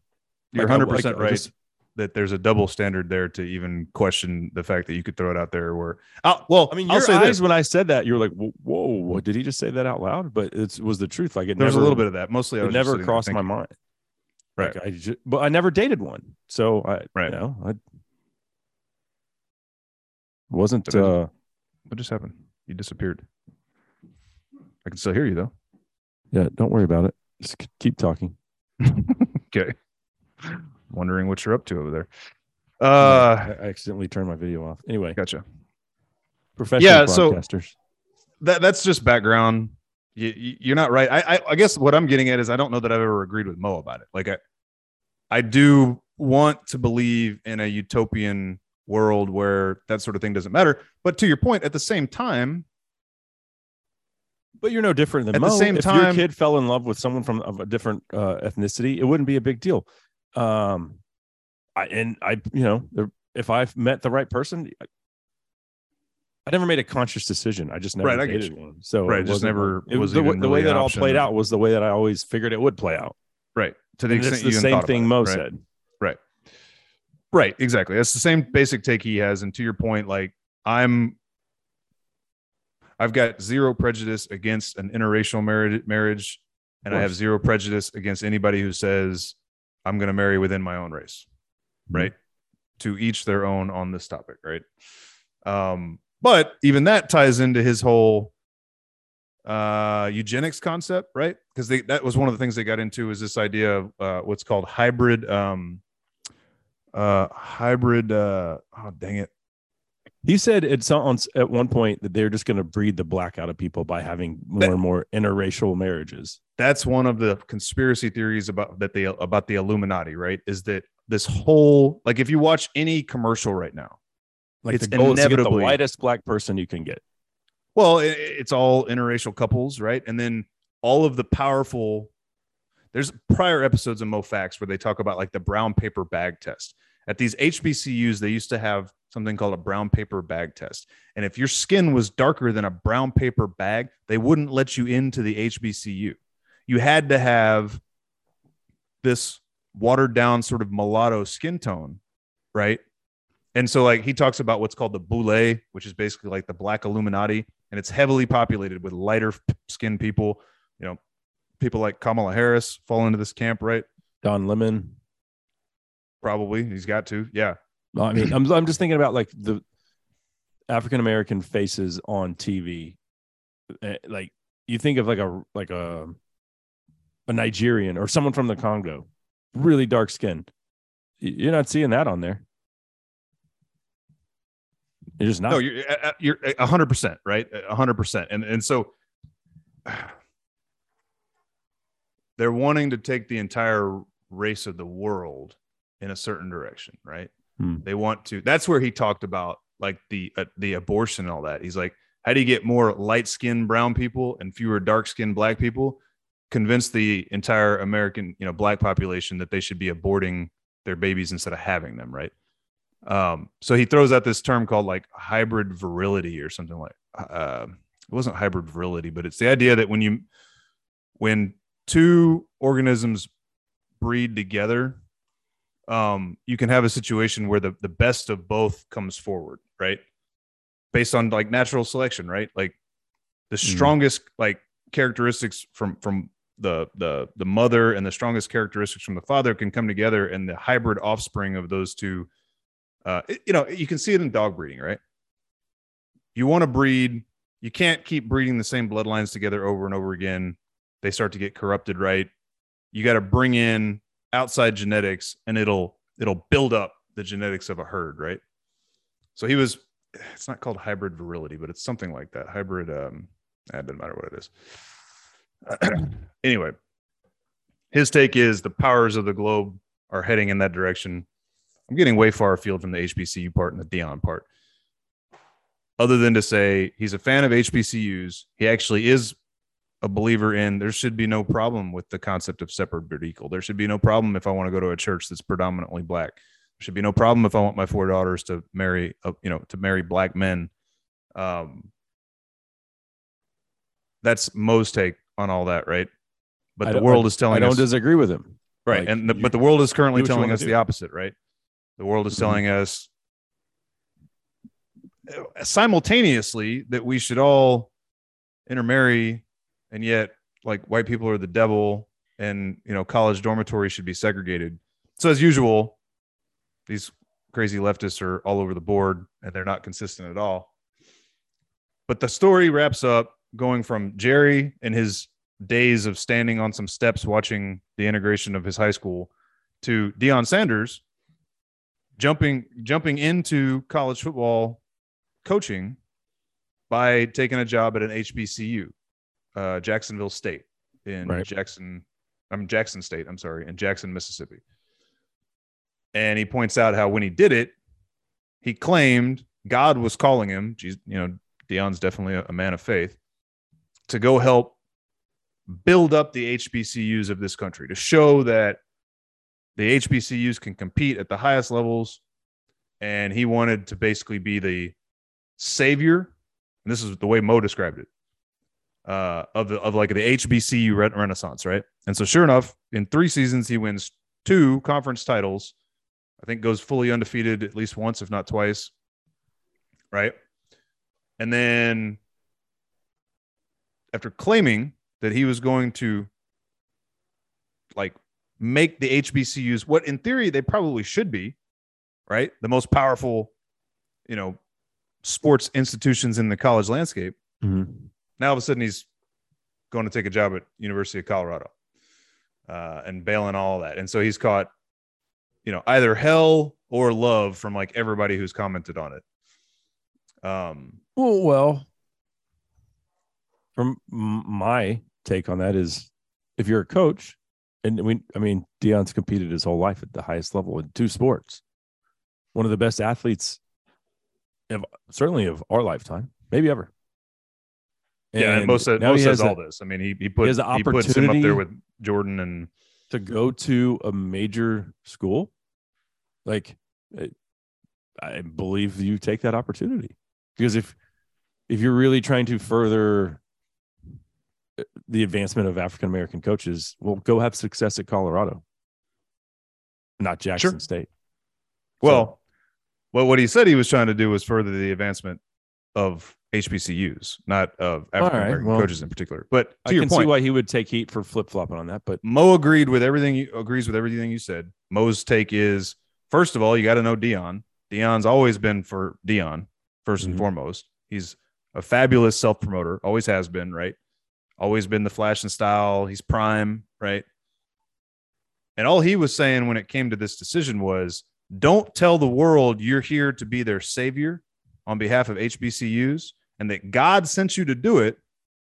You're Like, 100 percent like, I right just- that there's a double standard there to even question the fact that you could throw it out there. Where, oh, well, I mean, I'll your say eyes this. when I said that, you were like, "Whoa, whoa, did he just say that out loud?" But it was the truth. Like it There was never, a little bit of that. Mostly, I It was never crossed my mind. Right. Like I just, but I never dated one, so I, Right. you know, I wasn't. Uh What just happened? You disappeared. I can still hear you though. Yeah, don't worry about it. Just keep talking. Okay. Wondering what you're up to over there. Uh, I accidentally turned my video off. Anyway, gotcha. professional Yeah, so- That that's just background. You, you're not right. I, I I guess what I'm getting at is I don't know that I've ever agreed with Mo about it. Like I, I do want to believe in a utopian world where that sort of thing doesn't matter. But to your point, at the same time, But you're no different than At the same if your kid fell in love with someone from of a different uh, ethnicity, it wouldn't be a big deal. Um, I and I, you know, if I've met the right person, I, I never made a conscious decision. I just never Right, dated one. So Right, it just never it was the, way- the way that all played out was the way that I always figured it would play out. right to the And extent it's the same thing about Mo it, right? said. Right, exactly. That's the same basic take he has. And to your point, like I'm, I've got zero prejudice against an interracial marriage, marriage, and I have zero prejudice against anybody who says I'm going to marry within my own race. Mhm. Right. To each their own on this topic. Right. Um, but even that ties into his whole uh eugenics concept right because they that was one of the things they got into is this idea of uh what's called hybrid um uh hybrid uh oh dang it He said at some on, at one point that they're just going to breed the black out of people by having more That- and more interracial marriages. that's one of the conspiracy theories about that they about the illuminati right is that this whole like if you watch any commercial right now Like It's the goal is to get the whitest black person you can get. well it, it's all interracial couples right and then all of the powerful there's prior episodes of mofax where they talk about like the brown paper bag test. At these hbcus they used to have something called a brown paper bag test. And if your skin was darker than a brown paper bag they wouldn't let you into the hbcu you had to have this watered down sort of mulatto skin tone right? And so like he talks about what's called the boule which is basically like the black illuminati and it's heavily populated with lighter skinned people you know people like kamala harris fall into this camp right Don Lemon. probably he's got to yeah No, I mean, I'm I'm just thinking about like the African American faces on TV. Eh, Like you think of like a like a a Nigerian or someone from the Congo, really dark skin. You're not seeing that on there. You're just not. no you're uh, uh, you're a hundred percent right a hundred percent and and so they're wanting to take the entire race of the world in a certain direction right? Hmm. they want to that's where he talked about like the uh, the abortion and all that. He's like how do you get more light skinned brown people and fewer dark skinned black people? Convince the entire american you know black population that they should be aborting their babies instead of having them right? Um so he throws out this term called like hybrid virility or something like uh, it wasn't hybrid virility but it's the idea that when you when two organisms breed together um you can have a situation where the the best of both comes forward right based on like natural selection right like the Mhm. strongest like characteristics from from the the the mother and the strongest characteristics from the father can come together and the hybrid offspring of those two uh it- you know you can see it in dog breeding right you want to breed, you can't keep breeding the same bloodlines together over and over again. They start to get corrupted, right? You got to bring in outside genetics and it'll it'll build up the genetics of a herd, right? So he was it's not called hybrid virility, but it's something like that. Hybrid um it doesn't matter what it is. anyway, his take is the powers of the globe are heading in that direction. I'm getting way far afield from the HBCU part and the Deion part. Other than to say he's a fan of HBCUs, he actually is a believer in there should be no problem with the concept of separate but equal. There should be no problem if I want to go to a church that's predominantly black. There should be no problem if I want my four daughters to marry, uh, you know, to marry black men. Um, that's Mo's take on all that, right? But the world is telling I don't us disagree with him. right, Like, and the, you- but the world is currently do what you telling us the opposite, right? The world is Mhm. telling us uh, simultaneously that we should all intermarry, and yet like white people are the devil, and you know college dormitories should be segregated. So as usual, these crazy leftists are all over the board, and they're not consistent at all. But the story wraps up going from Jerry and his days of standing on some steps watching the integration of his high school to Deion Sanders jumping jumping into college football coaching by taking a job at an HBCU, uh, Jacksonville State in Right. Jackson, I'm Jackson State. I'm sorry, in Jackson, Mississippi. And he points out how when he did it, he claimed God was calling him. Geez, you know, Deion's definitely a, a man of faith to go help build up the HBCUs of this country to show that the HBCUs can compete at the highest levels. And he wanted to basically be the savior. And this is the way Mo described it uh, of the of like the HBCU re- renaissance, right? And so, sure enough, in three seasons, he wins two conference titles. I think goes fully undefeated at least once, if not twice, right? And then, after claiming that he was going to like make the HBCUs what in theory they probably should be, right? The most powerful, you know, sports institutions in the college landscape. Mhm. Now all of a sudden he's going to take a job at University of Colorado uh, and bailing all that. And so he's caught, you know, either hell or love from like everybody who's commented on it. Um, Well, from my take on that is, if you're a coach, and we, I mean, Deion's competed his whole life at the highest level in two sports. One of the best athletes, of certainly of our lifetime, maybe ever. Yeah, and Mo, said, now Mo he says all a- this. I mean, he he put an he puts him up there with Jordan and to go to a major school, like I- believe you take that opportunity because if if you're really trying to further uh, the advancement of African American coaches, well, go have success at Colorado, not Jackson Sure. State. well, well, what he said he was trying to do was further the advancement of HBCUs, not of African American well, coaches in particular. But to I your can see point, why he would take heat for flip flopping on that, but Mo agreed with everything. You, agrees with everything you said. Mo's take is first of all, you got to know Deion. Deion's always been for Deion 1st and Mhm. foremost. He's a fabulous self promoter. Always has been. Right. Always been the flash and style. He's prime. Right. And all he was saying when it came to this decision was, don't tell the world you're here to be their savior on behalf of HBCUs and that God sent you to do it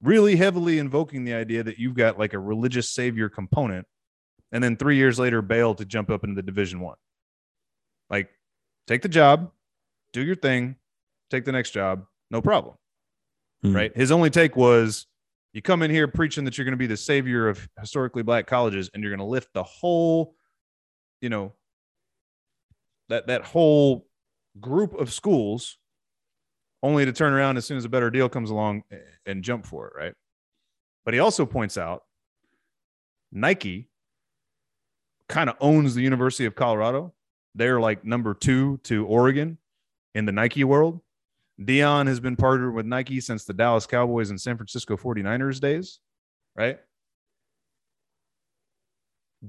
really heavily invoking the idea that you've got like a religious savior component and then three years later bail to jump up into the division one like take the job do your thing take the next job no problem Hmm. right his only take was you come in here preaching that you're going to be the savior of historically black colleges and you're going to lift the whole you know that that whole group of schools only to turn around as soon as a better deal comes along and jump for it, right? But he also points out Nike kind of owns the University of Colorado. They're like number two to Oregon in the Nike world. Deion has been partnered with Nike since the Dallas Cowboys and San Francisco 49ers days, right?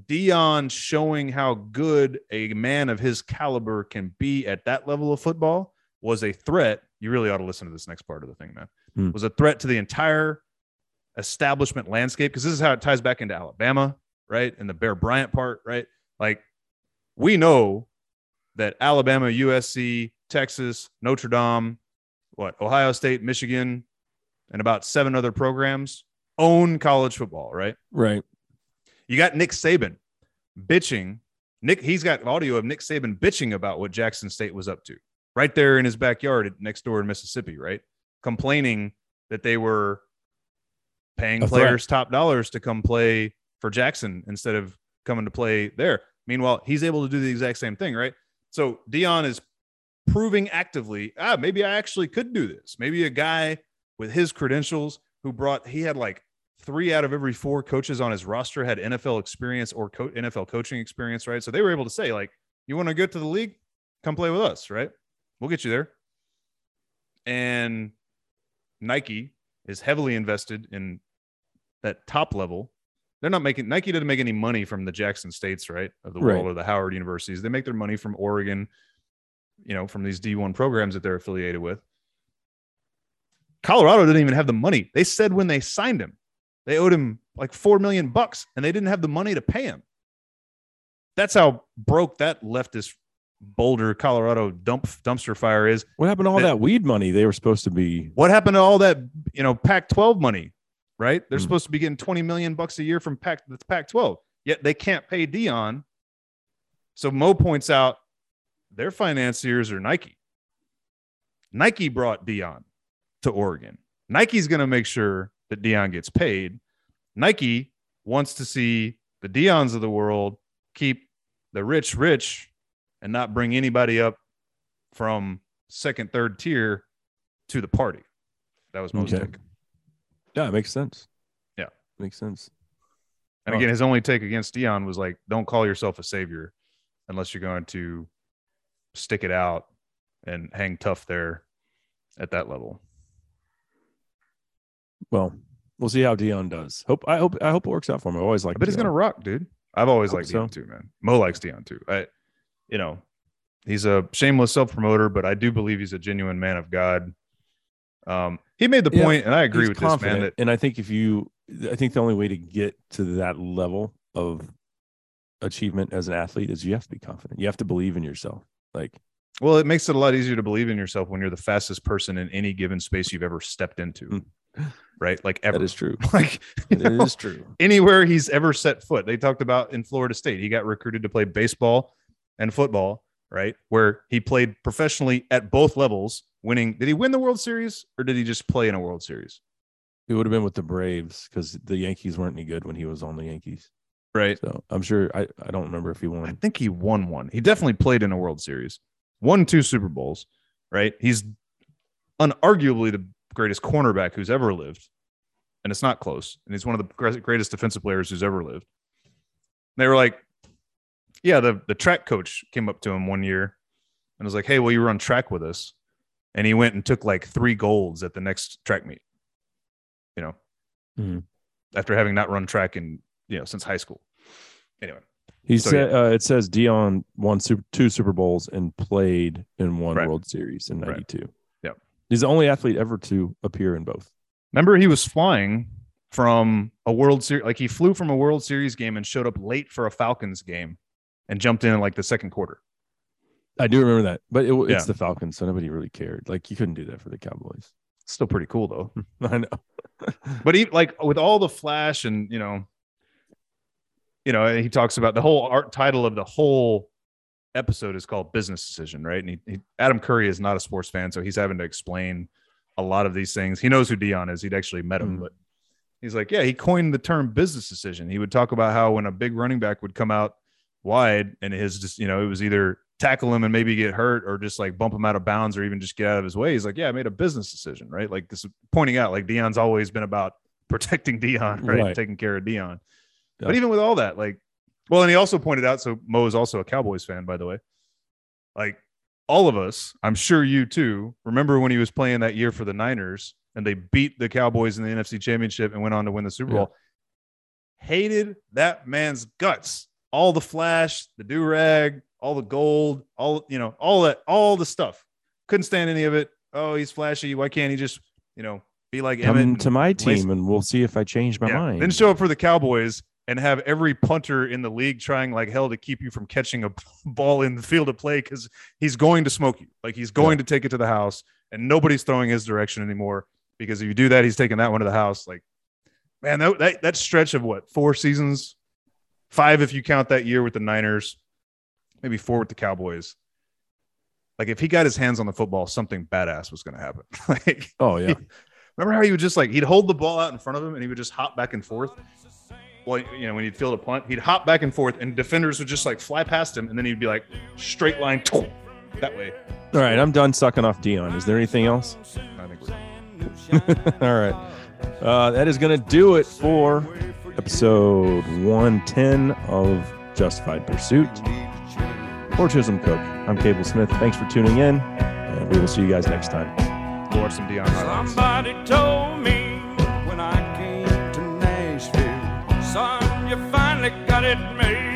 Deion showing how good a man of his caliber can be at that level of football was a threat. You really ought to listen to this next part of the thing, man. Hmm. Was a threat to the entire establishment landscape because this is how it ties back into Alabama, right? And the Bear Bryant part, right? Like we know that Alabama, USC, Texas, Notre Dame, what Ohio State, Michigan, and about seven other programs own college football, right? Right. You got Nick Saban bitching. Nick, he's got audio of Nick Saban bitching about what Jackson State was up to right there in his backyard next door in Mississippi, right? Complaining that they were paying A threat. players top dollars to come play for Jackson instead of coming to play there. Meanwhile, he's able to do the exact same thing, right? So Deion is proving actively, ah, maybe I actually could do this. Maybe a guy with his credentials who brought, he had like three out of every four coaches on his roster had NFL experience or co- NFL coaching experience, right? So they were able to say, like, you want to go to the league? Come play with us, right? We'll get you there. And Nike is heavily invested in that top level. They're not making Nike doesn't make any money from the Jackson States, right, of the world Right. or the Howard universities. They make their money from Oregon, you know, from these D1 programs that they're affiliated with. Colorado didn't even have the money. They said when they signed him, they owed him like 4 million bucks and they didn't have the money to pay him. That's how broke that leftist Boulder, Colorado dump dumpster fire is. What happened to all That- that weed money they were supposed to be? What happened to all that, you know, Pac 12 money, right? They're Hmm. supposed to be getting 20 million bucks a year from Pac that's Pac 12, yet they can't pay Deion. So Mo points out their financiers are Nike. Nike brought Deion to Oregon. Nike's going to make sure that Deion gets paid. Nike wants to see the Deions of the world keep the rich rich and not bring anybody up from second, third tier to the party. That was Mo's Okay. take. Yeah, it makes sense. Yeah. makes sense. And again, his only take against Deion was like, don't call yourself a savior unless you're going to stick it out and hang tough there at that level. Well, we'll see how Deion does. Hope I hope I hope it works out for him. I always like. but he's gonna rock, dude. I've always liked so. Deion too, man. Mo likes Deion too. I, you know, he's a shameless self promoter, but I do believe he's a genuine man of God. Um, he made the Yeah, point, and I agree with this man. That and I think if you, I think the only way to get to that level of achievement as an athlete is you have to be confident. You have to believe in yourself. Like well, it makes it a lot easier to believe in yourself when you're the fastest person in any given space you've ever stepped into, right? Like ever. that is true. like It know? is true. anywhere he's ever set foot. They talked about in Florida State, he got recruited to play baseball and football, right? Where he played professionally at both levels, winning. Did he win the World Series or did he just play in a World Series? He would have been with the Braves because the Yankees weren't any good when he was on the Yankees. Right. So I'm sure I, I don't remember if he won. I think he won one. He definitely played in a World Series, won two Super Bowls, right? He's unarguably the greatest cornerback who's ever lived. And it's not close. And he's one of the greatest defensive players who's ever lived. They were like, yeah, the, the track coach came up to him one year and was like, hey, will you run track with us? And he went and took like three golds at the next track meet, you know, Mhm. after having not run track in, you know, since high school. Anyway. He So, said uh, it says Deion won super, two Super Bowls and played in one Right. World Series in Right. '92. Yep. He's the only athlete ever to appear in both. Remember, he was flying from a World Series, like he flew from a World Series game and showed up late for a Falcons game and jumped in like the second quarter. I do remember that, but it, it's Yeah. the Falcons, so nobody really cared. Like you couldn't do that for the Cowboys. Still pretty cool though. I know. But he like with all the flash and you know, you know, he talks about the whole art title of the whole episode is called Business Decision, right? And he, he Adam Curry is not a sports fan, so he's having to explain a lot of these things. He knows who Deion is. He'd actually met him, Mhm. but he's like, yeah, he coined the term business decision. He would talk about how when a big running back would come out wide and his just, you know, it was either tackle him and maybe get hurt or just like bump him out of bounds or even just get out of his way. He's like, yeah, I made a business decision, right? Like this pointing out like Deion's always been about protecting Deion, right? Right. Taking care of Deion. Yeah. But even with all that, like, well, and he also pointed out, so Mo is also a Cowboys fan, by the way. Like all of us, I'm sure you too, remember when he was playing that year for the Niners and they beat the Cowboys in the NFC Championship and went on to win the Super Yeah. Bowl. Hated that man's guts. All the flash, the do rag, all the gold, all you know, all that, all the stuff. couldn't stand any of it. Oh, he's flashy. Why can't he just, you know, be like Come Emmitt? to my lace- team and we'll see if I change my Yeah. mind. Then show up for the Cowboys and have every punter in the league trying like hell to keep you from catching a ball in the field of play because he's going to smoke you. Like he's going to take it to the house, and nobody's throwing his direction anymore because if you do that, he's taking that one to the house. Like, man, that that, that stretch of what four seasons, five if you count that year with the Niners, maybe four with the Cowboys. Like if he got his hands on the football, something badass was going to happen. like oh yeah. Remember how he would just like he'd hold the ball out in front of him and he would just hop back and forth. Well, you know, when he'd field a punt, he'd hop back and forth, and defenders would just like fly past him, and then he'd be like straight line that way. All right, I'm done sucking off Deion. Is there anything else? I think we're All right. Uh, that is going to do it for episode 110 of Justified Pursuit. For Chisholm Cook, I'm Cable Smith. Thanks for tuning in, and we will see you guys next time. go watch some Deion highlights. Somebody told me when I came to Nashville, son, you finally got it made.